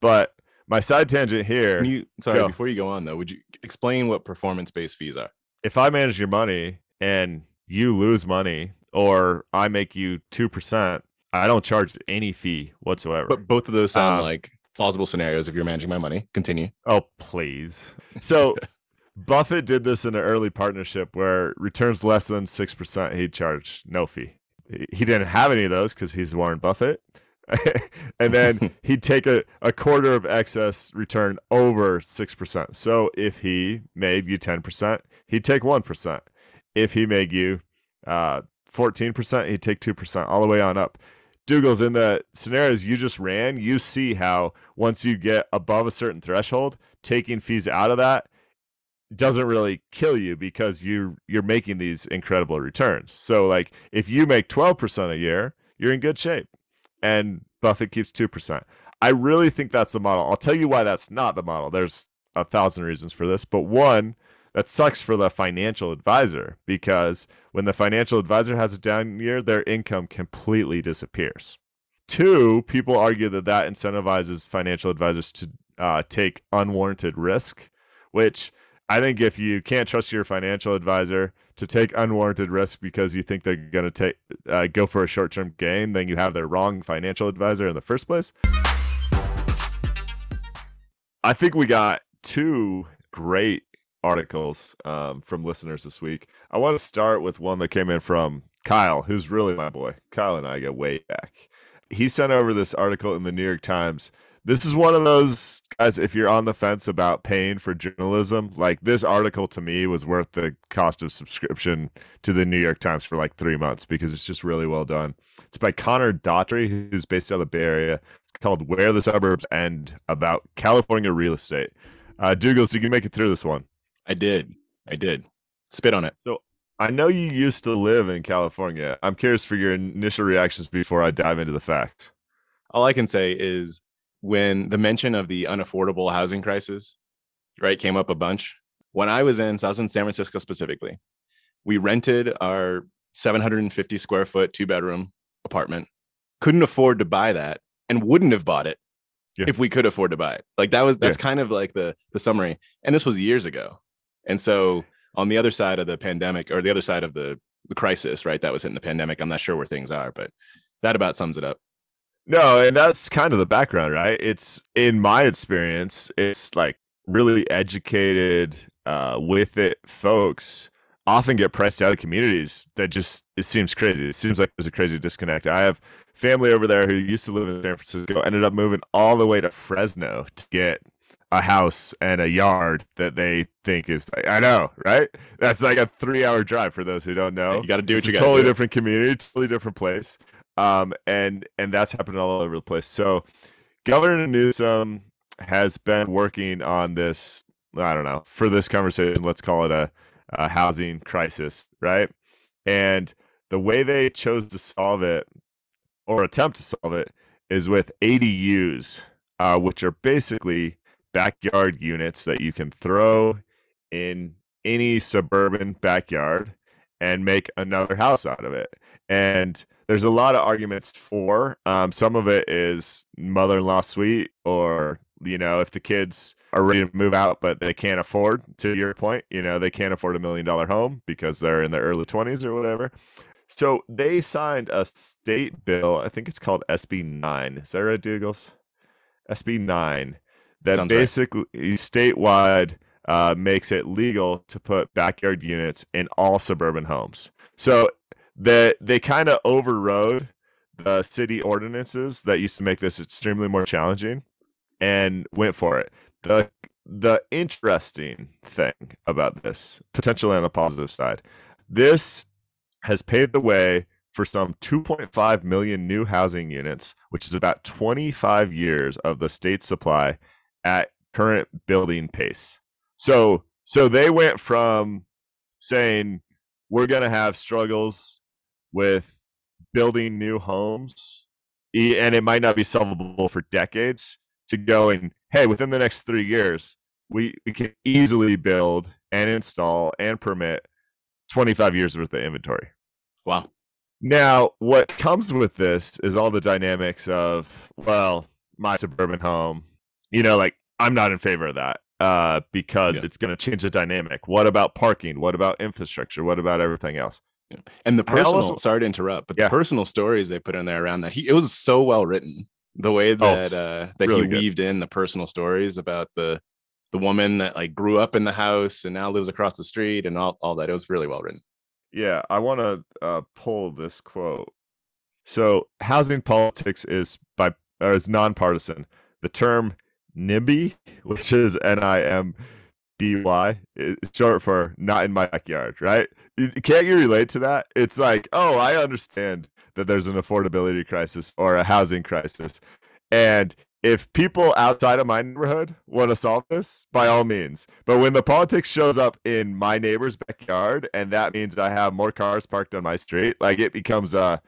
But my side tangent here you sorry Go. before you go on though? Would you explain what performance based fees are? if I manage your money and you lose money or I make you 2%, I don't charge any fee whatsoever. But both of those sound Um, like plausible scenarios if you're managing my money. Continue. oh, please. So Buffett did this in an early partnership where returns less than 6%, he'd charge no fee. He- He didn't have any of those because he's Warren Buffett. and then he'd take a, a quarter of excess return over 6%. So if he made you 10%, he'd take 1%. If he made you uh, 14%, he'd take 2%, all the way on up. Dougals, in the scenarios you just ran, you see how once you get above a certain threshold, taking fees out of that doesn't really kill you because you you're making these incredible returns. So like if you make 12% a year, you're in good shape. And Buffett keeps 2%. I really think that's the model. I'll tell you why that's not the model. There's a thousand reasons for this, but one, that sucks for the financial advisor because when the financial advisor has a down year, their income completely disappears. Two, people argue that that incentivizes financial advisors to uh, take unwarranted risk, which I think if you can't trust your financial advisor to take unwarranted risk because you think they're going to take uh, go for a short term gain, then you have the wrong financial advisor in the first place. I think we got two great articles um, from listeners this week. I want to start with one that came in from Kyle, who's really my boy. Kyle and I go way back. He sent over this article in the New York Times this is one of those guys if you're on the fence about paying for journalism like this article to me was worth the cost of subscription to the new york times for like three months because it's just really well done it's by conor dougherty who's based out of the bay area it's called where the suburbs end about california real estate uh douglas you can make it through this one i did i did spit on it so i know you used to live in california i'm curious for your initial reactions before i dive into the facts all i can say is when the mention of the unaffordable housing crisis, right, came up a bunch. When I was in, so I was in San Francisco specifically, we rented our 750 square foot two bedroom apartment, couldn't afford to buy that and wouldn't have bought it yeah. if we could afford to buy it. Like that was, that's yeah. kind of like the, the summary. And this was years ago. And so on the other side of the pandemic or the other side of the, the crisis, right, that was in the pandemic, I'm not sure where things are, but that about sums it up. No, and that's kind of the background, right? It's in my experience, it's like really educated uh, with it folks often get pressed out of communities that just it seems crazy. It seems like there's a crazy disconnect. I have family over there who used to live in San Francisco, ended up moving all the way to Fresno to get a house and a yard that they think is I know, right? That's like a three hour drive for those who don't know. You got to do it's what you totally do. different community, totally different place um, and and that's happened all over the place. So Governor Newsom has been working on this. I don't know for this conversation. Let's call it a, a housing crisis, right? And the way they chose to solve it or attempt to solve it is with ADUs, uh, which are basically backyard units that you can throw in any suburban backyard and make another house out of it. And there's a lot of arguments for. Um, some of it is mother-in-law suite, or you know, if the kids are ready to move out but they can't afford. To your point, you know, they can't afford a million-dollar home because they're in their early 20s or whatever. So they signed a state bill. I think it's called SB nine. Is that right, Douglas? SB nine that Sounds basically right. statewide uh, makes it legal to put backyard units in all suburban homes. So that they kind of overrode the city ordinances that used to make this extremely more challenging and went for it. The the interesting thing about this, potentially on a positive side, this has paved the way for some 2.5 million new housing units, which is about 25 years of the state's supply at current building pace. So so they went from saying we're going to have struggles with building new homes and it might not be solvable for decades to going hey within the next three years we, we can easily build and install and permit 25 years worth of inventory wow now what comes with this is all the dynamics of well my suburban home you know like i'm not in favor of that uh, because yeah. it's going to change the dynamic what about parking what about infrastructure what about everything else and the personal, also, sorry to interrupt, but yeah. the personal stories they put in there around that, he it was so well written. The way oh, that oh, uh, that really he good. weaved in the personal stories about the the woman that like grew up in the house and now lives across the street and all, all that. It was really well written. Yeah, I want to uh, pull this quote. So housing politics is by or is nonpartisan. The term NIMBY, which is N I M B Y, short for not in my backyard, right? Can't you relate to that? It's like, oh, I understand that there's an affordability crisis or a housing crisis. And if people outside of my neighborhood want to solve this, by all means. But when the politics shows up in my neighbor's backyard, and that means I have more cars parked on my street, like it becomes a,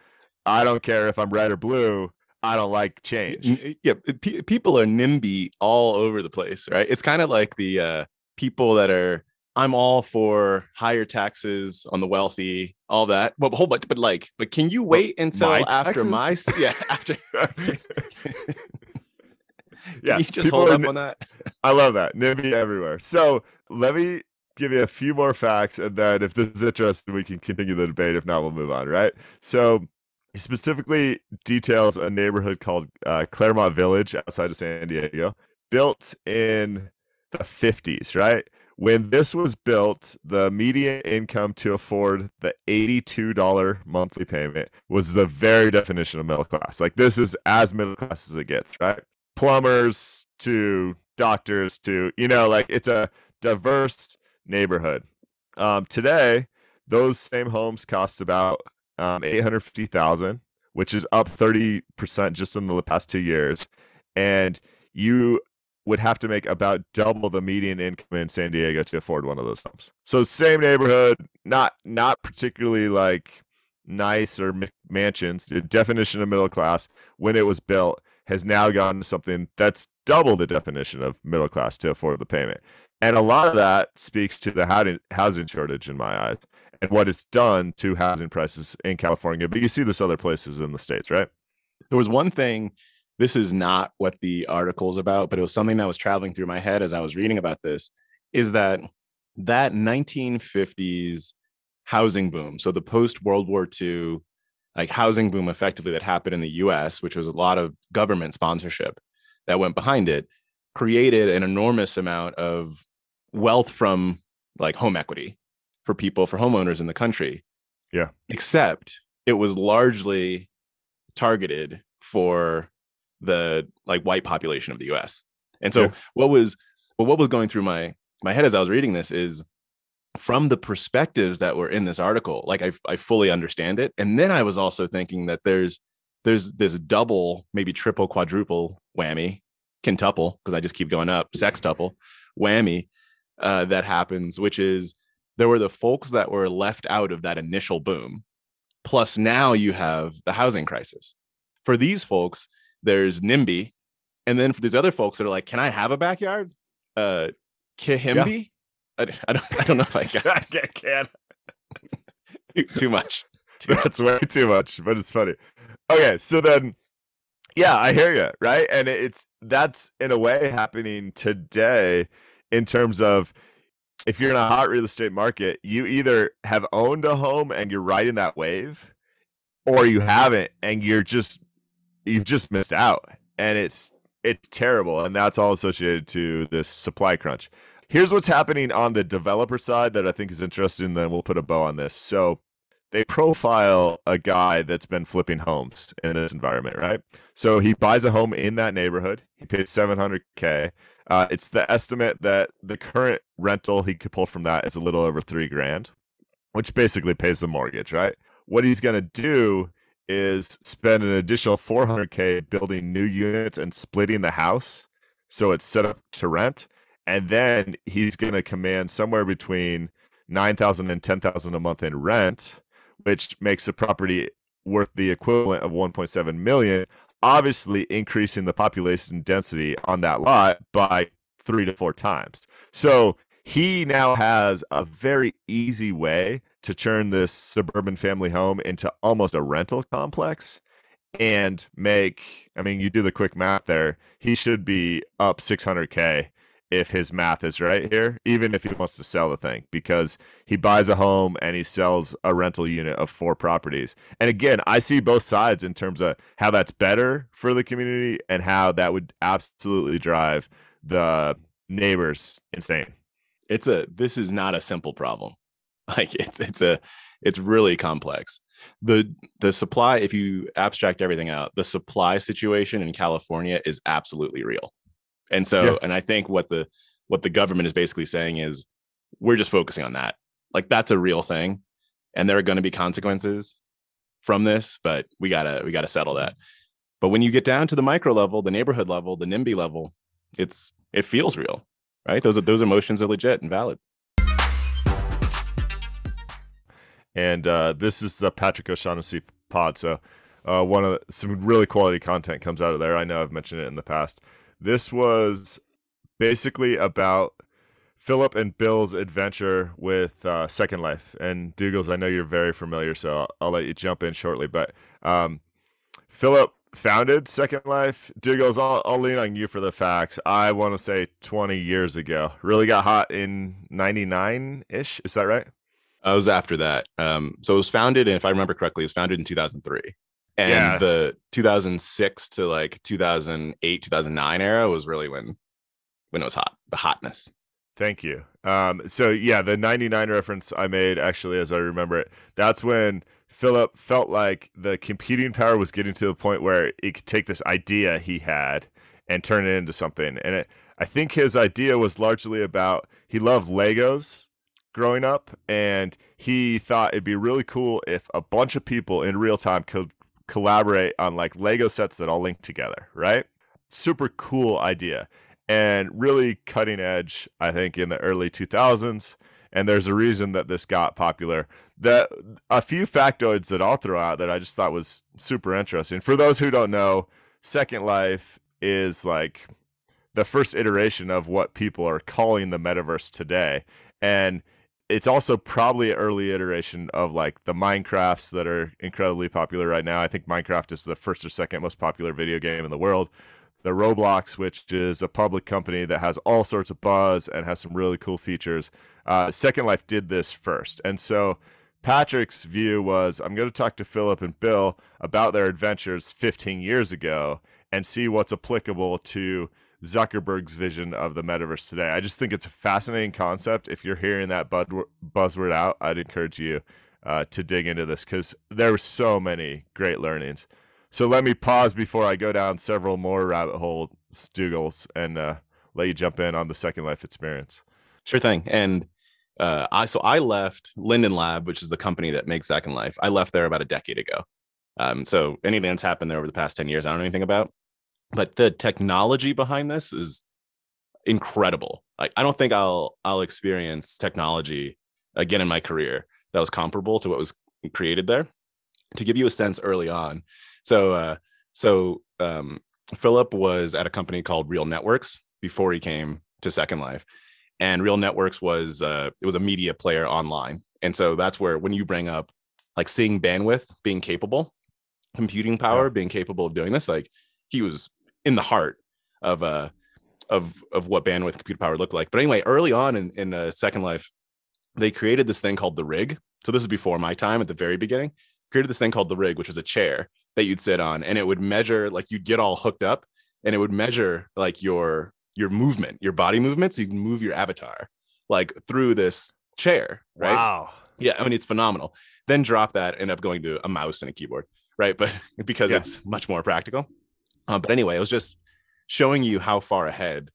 I don't care if I'm red or blue. I don't like change. Yeah, p- people are NIMBY all over the place, right? It's kind of like the uh, people that are I'm all for higher taxes on the wealthy, all that. But whole bunch, but like, but can you wait until my after my yeah after? yeah, you just hold up on that. I love that. NIMBY everywhere. So let me give you a few more facts, and then if this is interesting, we can continue the debate. If not, we'll move on. Right. So he specifically details a neighborhood called uh, Clairemont Village outside of San Diego, built in the 50s. Right. When this was built, the median income to afford the $82 monthly payment was the very definition of middle class. Like this is as middle class as it gets, right? Plumbers to doctors to, you know, like it's a diverse neighborhood. Um, today, those same homes cost about um, 850,000, which is up 30% just in the past two years. And you would have to make about double the median income in San Diego to afford one of those homes. So same neighborhood, not not particularly like nice or mansions. The definition of middle class when it was built has now gone to something that's double the definition of middle class to afford the payment. And a lot of that speaks to the housing shortage in my eyes and what it's done to housing prices in California. But you see this other places in the states, right? There was one thing. This is not what the article is about, but it was something that was traveling through my head as I was reading about this. Is that that 1950s housing boom? So the post World War II like housing boom effectively that happened in the US, which was a lot of government sponsorship that went behind it, created an enormous amount of wealth from like home equity for people, for homeowners in the country. Yeah. Except it was largely targeted for the like white population of the US. And so Yeah. what was well, what was going through my my head as I was reading this is from the perspectives that were in this article like I, I fully understand it and then i was also thinking that there's there's this double maybe triple quadruple whammy quintuple because i just keep going up sextuple whammy uh, that happens which is there were the folks that were left out of that initial boom plus now you have the housing crisis for these folks there's nimby and then for these other folks that are like can i have a backyard uh kahimby I, I don't I don't know if I got I can't. too, much. Too much. That's way too much, but it's funny. Okay, so then, yeah, I hear you, right? And it's that's in a way happening today in terms of if you're in a hot real estate market, you either have owned a home and you're riding that wave, or you haven't and you're just you've just missed out, and it's it's terrible, and that's all associated to this supply crunch. Here's what's happening on the developer side that I think is interesting. Then we'll put a bow on this. So they profile a guy that's been flipping homes in this environment, right? So he buys a home in that neighborhood. He pays 700k. Uh, it's the estimate that the current rental he could pull from that is a little over three grand, which basically pays the mortgage, right? What he's gonna do is spend an additional 400k building new units and splitting the house so it's set up to rent and then he's going to command somewhere between 9000 and 10000 a month in rent which makes the property worth the equivalent of 1.7 million obviously increasing the population density on that lot by 3 to 4 times. So he now has a very easy way to turn this suburban family home into almost a rental complex and make i mean you do the quick math there he should be up 600k if his math is right here even if he wants to sell the thing because he buys a home and he sells a rental unit of four properties and again i see both sides in terms of how that's better for the community and how that would absolutely drive the neighbors insane It's a this is not a simple problem. Like it's it's a it's really complex. the the supply if you abstract everything out the supply situation in california is absolutely real and so Yeah. and i think what the what the government is basically saying is we're just focusing on that like that's a real thing and there are going to be consequences from this but we gotta we gotta settle that but when you get down to the micro level the neighborhood level the nimby level it's it feels real right those are those emotions are legit and valid and uh, this is the Patrick O'Shaughnessy pod. So uh, one of the, some really quality content comes out of there. I know I've mentioned it in the past. This was basically about Philip and Bill's adventure with uh, Second Life. And Dougals, I know you're very familiar, so I'll, I'll let you jump in shortly. But um, Philip founded Second Life. Dougals, I'll, I'll lean on you for the facts. I want to say 20 years ago. Really got hot in 99 ish. Is that right? I was after that. Um, so it was founded, and if I remember correctly, it was founded in 2003. And Yeah. the 2006 to like 2008, 2009 era was really when when it was hot, the hotness. Thank you. Um, so yeah, the 99 reference I made actually, as I remember it, that's when Philip felt like the computing power was getting to the point where it could take this idea he had and turn it into something. And it, I think his idea was largely about he loved Legos growing up, and he thought it'd be really cool if a bunch of people in real time could collaborate on like Lego sets that all link together, right? Super cool idea and really cutting edge, I think, in the early 2000s. And there's a reason that this got popular. That a few factoids that I'll throw out that I just thought was super interesting. For those who don't know, Second Life is like the first iteration of what people are calling the metaverse today. And it's also probably an early iteration of like the Minecrafts that are incredibly popular right now. I think Minecraft is the first or second most popular video game in the world the Roblox, which is a public company that has all sorts of buzz and has some really cool features. Uh, Second Life did this first. And so Patrick's view was I'm going to talk to Philip and Bill about their adventures 15 years ago and see what's applicable to Zuckerberg's vision of the metaverse today. I just think it's a fascinating concept. If you're hearing that buzzword out, I'd encourage you uh, to dig into this because there were so many great learnings. So let me pause before I go down several more rabbit hole stoogles and uh, let you jump in on the Second Life experience. Sure thing. And uh, I so I left Linden Lab, which is the company that makes Second Life. I left there about a decade ago. Um, so anything that's happened there over the past 10 years, I don't know anything about. But the technology behind this is incredible. Like I don't think I'll I'll experience technology again in my career that was comparable to what was created there. To give you a sense early on, so uh, so um, Philip was at a company called Real Networks before he came to Second Life, and Real Networks was uh, it was a media player online, and so that's where when you bring up like seeing bandwidth being capable, computing power being capable of doing this, like he was in the heart of uh of of what bandwidth computer power looked like. But anyway, early on in in uh, Second Life, they created this thing called the rig. So this is before my time at the very beginning. Created this thing called the rig, which was a chair that you'd sit on, and it would measure like you'd get all hooked up, and it would measure like your your movement, your body movement, so you can move your avatar like through this chair, right? Wow. Yeah, I mean it's phenomenal. Then drop that, end up going to a mouse and a keyboard, right? But because Yeah. it's much more practical. Uh, but anyway, it was just showing you how far ahead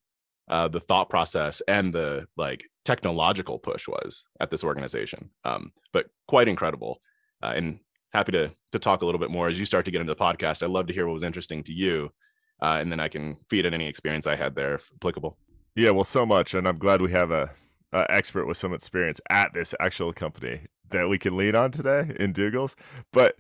uh, the thought process and the like technological push was at this organization. Um, but quite incredible, uh, and happy to to talk a little bit more as you start to get into the podcast. I'd love to hear what was interesting to you, uh, and then I can feed in any experience I had there if applicable. Yeah, well, so much, and I'm glad we have a, a expert with some experience at this actual company that we can lean on today in Dougals. But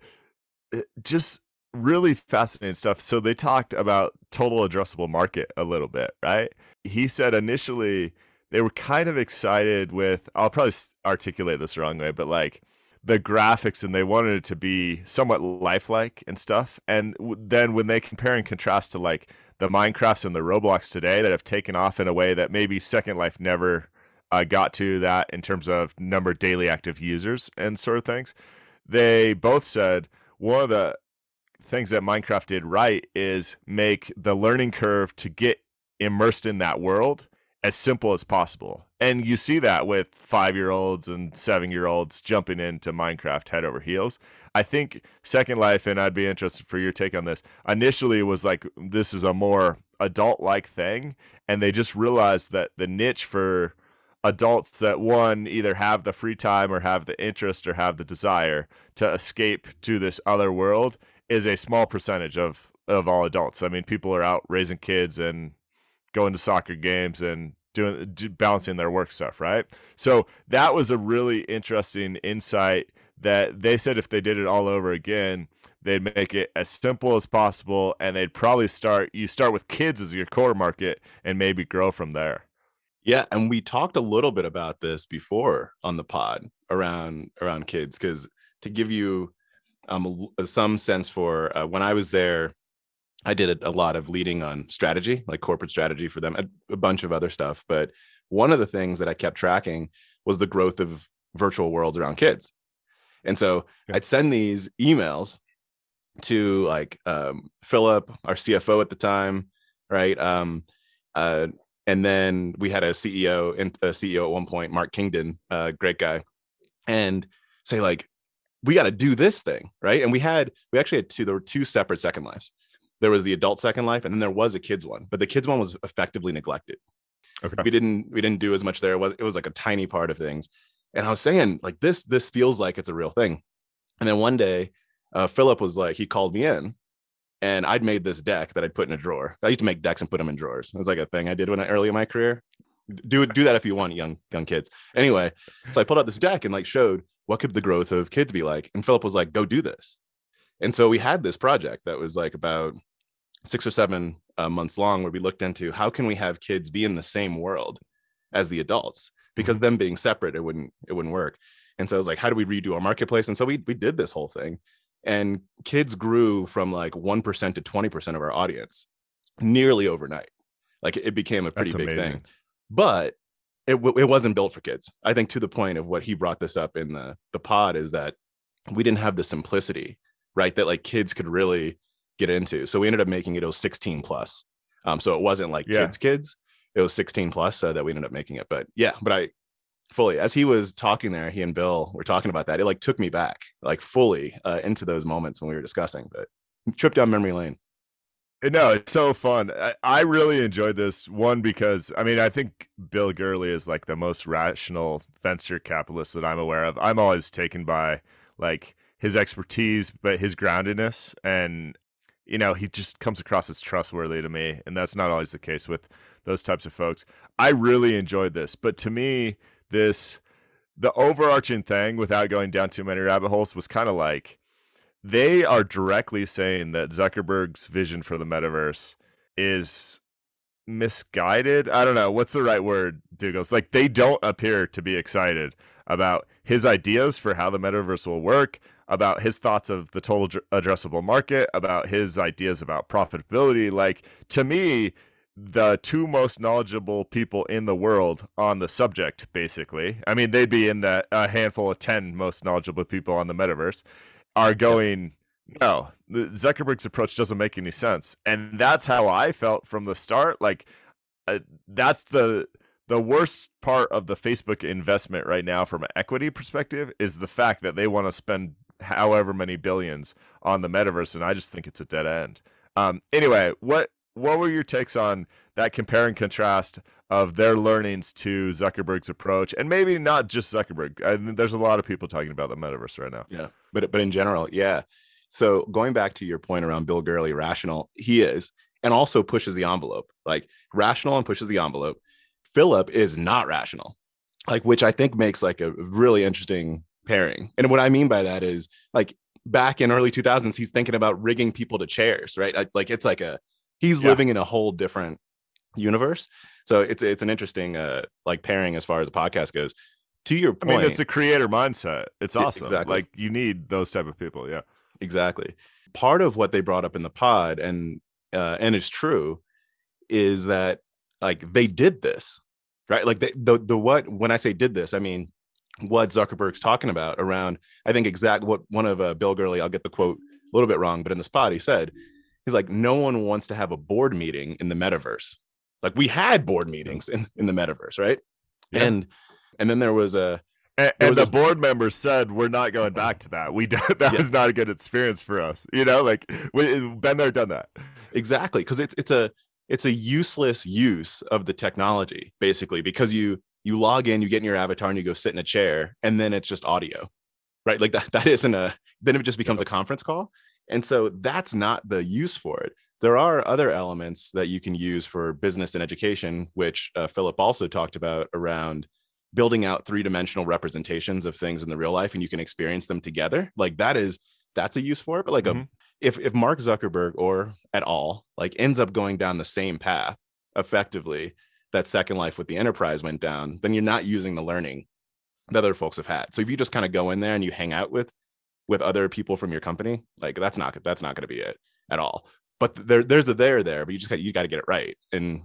uh, just really fascinating stuff. So they talked about total addressable market a little bit, right? He said initially they were kind of excited with. I'll probably articulate this wrong way, but like the graphics and they wanted it to be somewhat lifelike and stuff. And then when they compare and contrast to like the Minecrafts and the Roblox today that have taken off in a way that maybe Second Life never uh, got to that in terms of number of daily active users and sort of things. They both said one of the things that Minecraft did right is make the learning curve to get immersed in that world as simple as possible. And you see that with five year olds and seven year olds jumping into Minecraft head over heels. I think Second Life, and I'd be interested for your take on this. Initially, was like this is a more adult like thing, and they just realized that the niche for adults that one either have the free time or have the interest or have the desire to escape to this other world is a small percentage of of all adults. I mean, people are out raising kids and going to soccer games and doing do, balancing their work stuff, right? So that was a really interesting insight that they said if they did it all over again, they'd make it as simple as possible and they'd probably start you start with kids as your core market and maybe grow from there. Yeah, and we talked a little bit about this before on the pod around around kids cuz to give you um some sense for uh, when I was there I did a lot of leading on strategy, like corporate strategy for them, a, a bunch of other stuff. But one of the things that I kept tracking was the growth of virtual worlds around kids. And so yeah. I'd send these emails to like um, Philip, our CFO at the time, right? Um, uh, and then we had a CEO and a CEO at one point, Mark Kingdon, uh, great guy, and say like, we got to do this thing, right? And we had we actually had two. There were two separate second lives. There was the adult second life and then there was a kids one but the kids one was effectively neglected. Okay. We didn't we didn't do as much there. It was it was like a tiny part of things. And i was saying like this this feels like it's a real thing. And then one day uh, philip was like he called me in and i'd made this deck that i'd put in a drawer. I used to make decks and put them in drawers. It was like a thing i did when I, early in my career. Do do that if you want young young kids. Anyway so i pulled out this deck and like showed what could the growth of kids be like? And philip was like go do this. And so we had this project that was like about six or seven uh, months long where we looked into how can we have kids be in the same world as the adults? Because mm-hmm. them being separate it wouldn't it wouldn't work. And so i was like how do we redo our marketplace? And so we we did this whole thing. And kids grew from like 1% to 20% of our audience nearly overnight. Like it became a pretty That's big amazing. thing but it, it wasn't built for kids i think to the point of what he brought this up in the the pod is that we didn't have the simplicity right that like kids could really get into. So we ended up making it, it was 16 plus. Um, so it wasn't like yeah. kids, kids. It was 16 plus uh, that we ended up making it. But yeah, but I fully, as he was talking there, he and Bill were talking about that. It like took me back like fully uh, into those moments when we were discussing, but trip down memory lane. No, it's so fun. I, I really enjoyed this one because I mean I think Bill Gurley is like the most rational venture capitalist that I'm aware of. I'm always taken by like his expertise, but his groundedness and you know, he just comes across as trustworthy to me. And that's not always the case with those types of folks. I really enjoyed this. But to me, this, the overarching thing without going down too many rabbit holes was kind of like they are directly saying that Zuckerberg's vision for the metaverse is misguided. I don't know. What's the right word, Douglas? Like they don't appear to be excited about his ideas for how the metaverse will work, about his thoughts of the total addressable market, about his ideas about profitability. Like to me, the two most knowledgeable people in the world on the subject, basically. I mean, they'd be in that a handful of 10 most knowledgeable people on the metaverse are going, no, the Zuckerberg's approach doesn't make any sense. And that's how I felt from the start. Like, uh, that's the the worst part of the Facebook investment right now from an equity perspective is the fact that they want to spend however many billions on the metaverse, and I just think it's a dead end. Um, anyway, what what were your takes on that compare and contrast of their learnings to Zuckerberg's approach, and maybe not just Zuckerberg? I mean, there's a lot of people talking about the metaverse right now. Yeah, but but in general, yeah. So going back to your point around Bill Gurley, rational, he is, and also pushes the envelope, like rational and pushes the envelope. Philip is not rational, like which I think makes like a really interesting pairing. And what I mean by that is like back in early 2000s, he's thinking about rigging people to chairs, right? Like it's like a he's yeah. living in a whole different universe. So it's it's an interesting uh like pairing as far as the podcast goes. To your point, I mean, it's a creator mindset. It's awesome. Exactly. Like you need those type of people. Yeah, exactly. Part of what they brought up in the pod, and uh, and it's true, is that like they did this, right? Like they, the the what when I say did this, I mean what Zuckerberg's talking about around, I think exactly what one of uh, Bill Gurley, I'll get the quote a little bit wrong, but in the spot he said, he's like, no one wants to have a board meeting in the metaverse. Like we had board meetings in, in the metaverse, right? Yeah. And and then there was a And, and was the board members said we're not going back to that. We that Yeah. was not a good experience for us. You know, like we been there, done that. exactly because it's it's a it's a useless use of the technology basically because you you log in you get in your avatar and you go sit in a chair and then it's just audio right like that that isn't a then it just becomes a conference call and so that's not the use for it there are other elements that you can use for business and education which uh, philip also talked about around building out three-dimensional representations of things in the real life and you can experience them together like that is that's a use for it but like a Mhm. if if Mark Zuckerberg or at all like ends up going down the same path effectively that Second Life with the enterprise went down, then you're not using the learning that other folks have had. So if you just kind of go in there and you hang out with with other people from your company, like that's not that's not going to be it at all. But there there's a there there, but you just got you got to get it right. And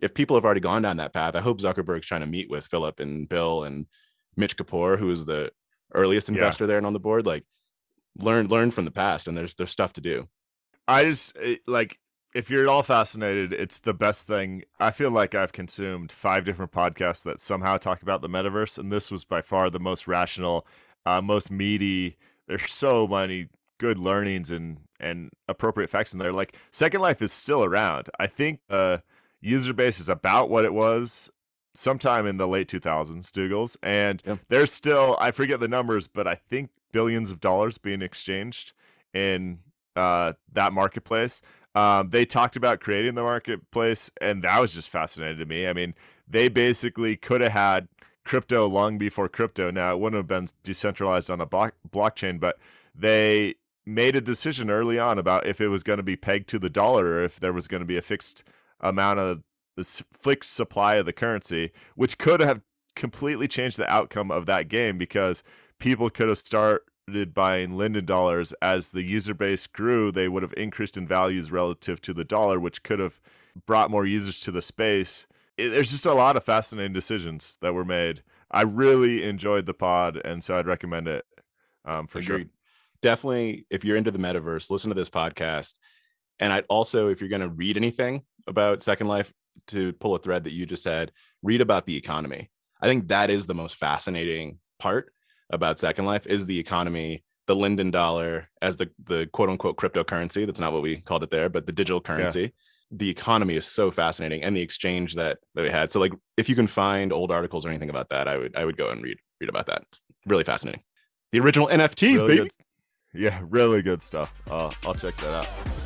if people have already gone down that path, I hope Zuckerberg's trying to meet with Philip and Bill and Mitch Kapor, who is the earliest Yeah. investor there and on the board, like learn learn from the past and there's there's stuff to do. I just like if you're at all fascinated, it's the best thing. I feel like I've consumed five different podcasts that somehow talk about the metaverse, and this was by far the most rational, uh, most meaty. There's so many good learnings and and appropriate facts in there. Like Second Life is still around. I think the user base is about what it was sometime in the late 2000s, Dougals, and Yeah. there's still I forget the numbers, but I think billions of dollars being exchanged in uh, that marketplace. Um, they talked about creating the marketplace, and that was just fascinating to me. I mean, they basically could have had crypto long before crypto. Now, it wouldn't have been decentralized on a block- blockchain, but they made a decision early on about if it was going to be pegged to the dollar or if there was going to be a fixed amount of the fixed supply of the currency, which could have completely changed the outcome of that game because people could have started buying Linden dollars as the user base grew. They would have increased in values relative to the dollar, which could have brought more users to the space. It, there's just a lot of fascinating decisions that were made. I really enjoyed the pod, and so I'd recommend it um, for sure. Definitely, if you're into the metaverse, listen to this podcast. And I'd also, if you're going to read anything about Second Life, to pull a thread that you just said, read about the economy. I think that is the most fascinating part about Second Life is the economy, the Linden dollar as the the quote unquote cryptocurrency. That's not what we called it there, but the digital currency. The economy is so fascinating, and the exchange that that we had. So, like, if you can find old articles or anything about that, I would I would go and read read about that. It's really fascinating. The original NFTs, Really baby. good- yeah, really good stuff. Uh, I'll check that out.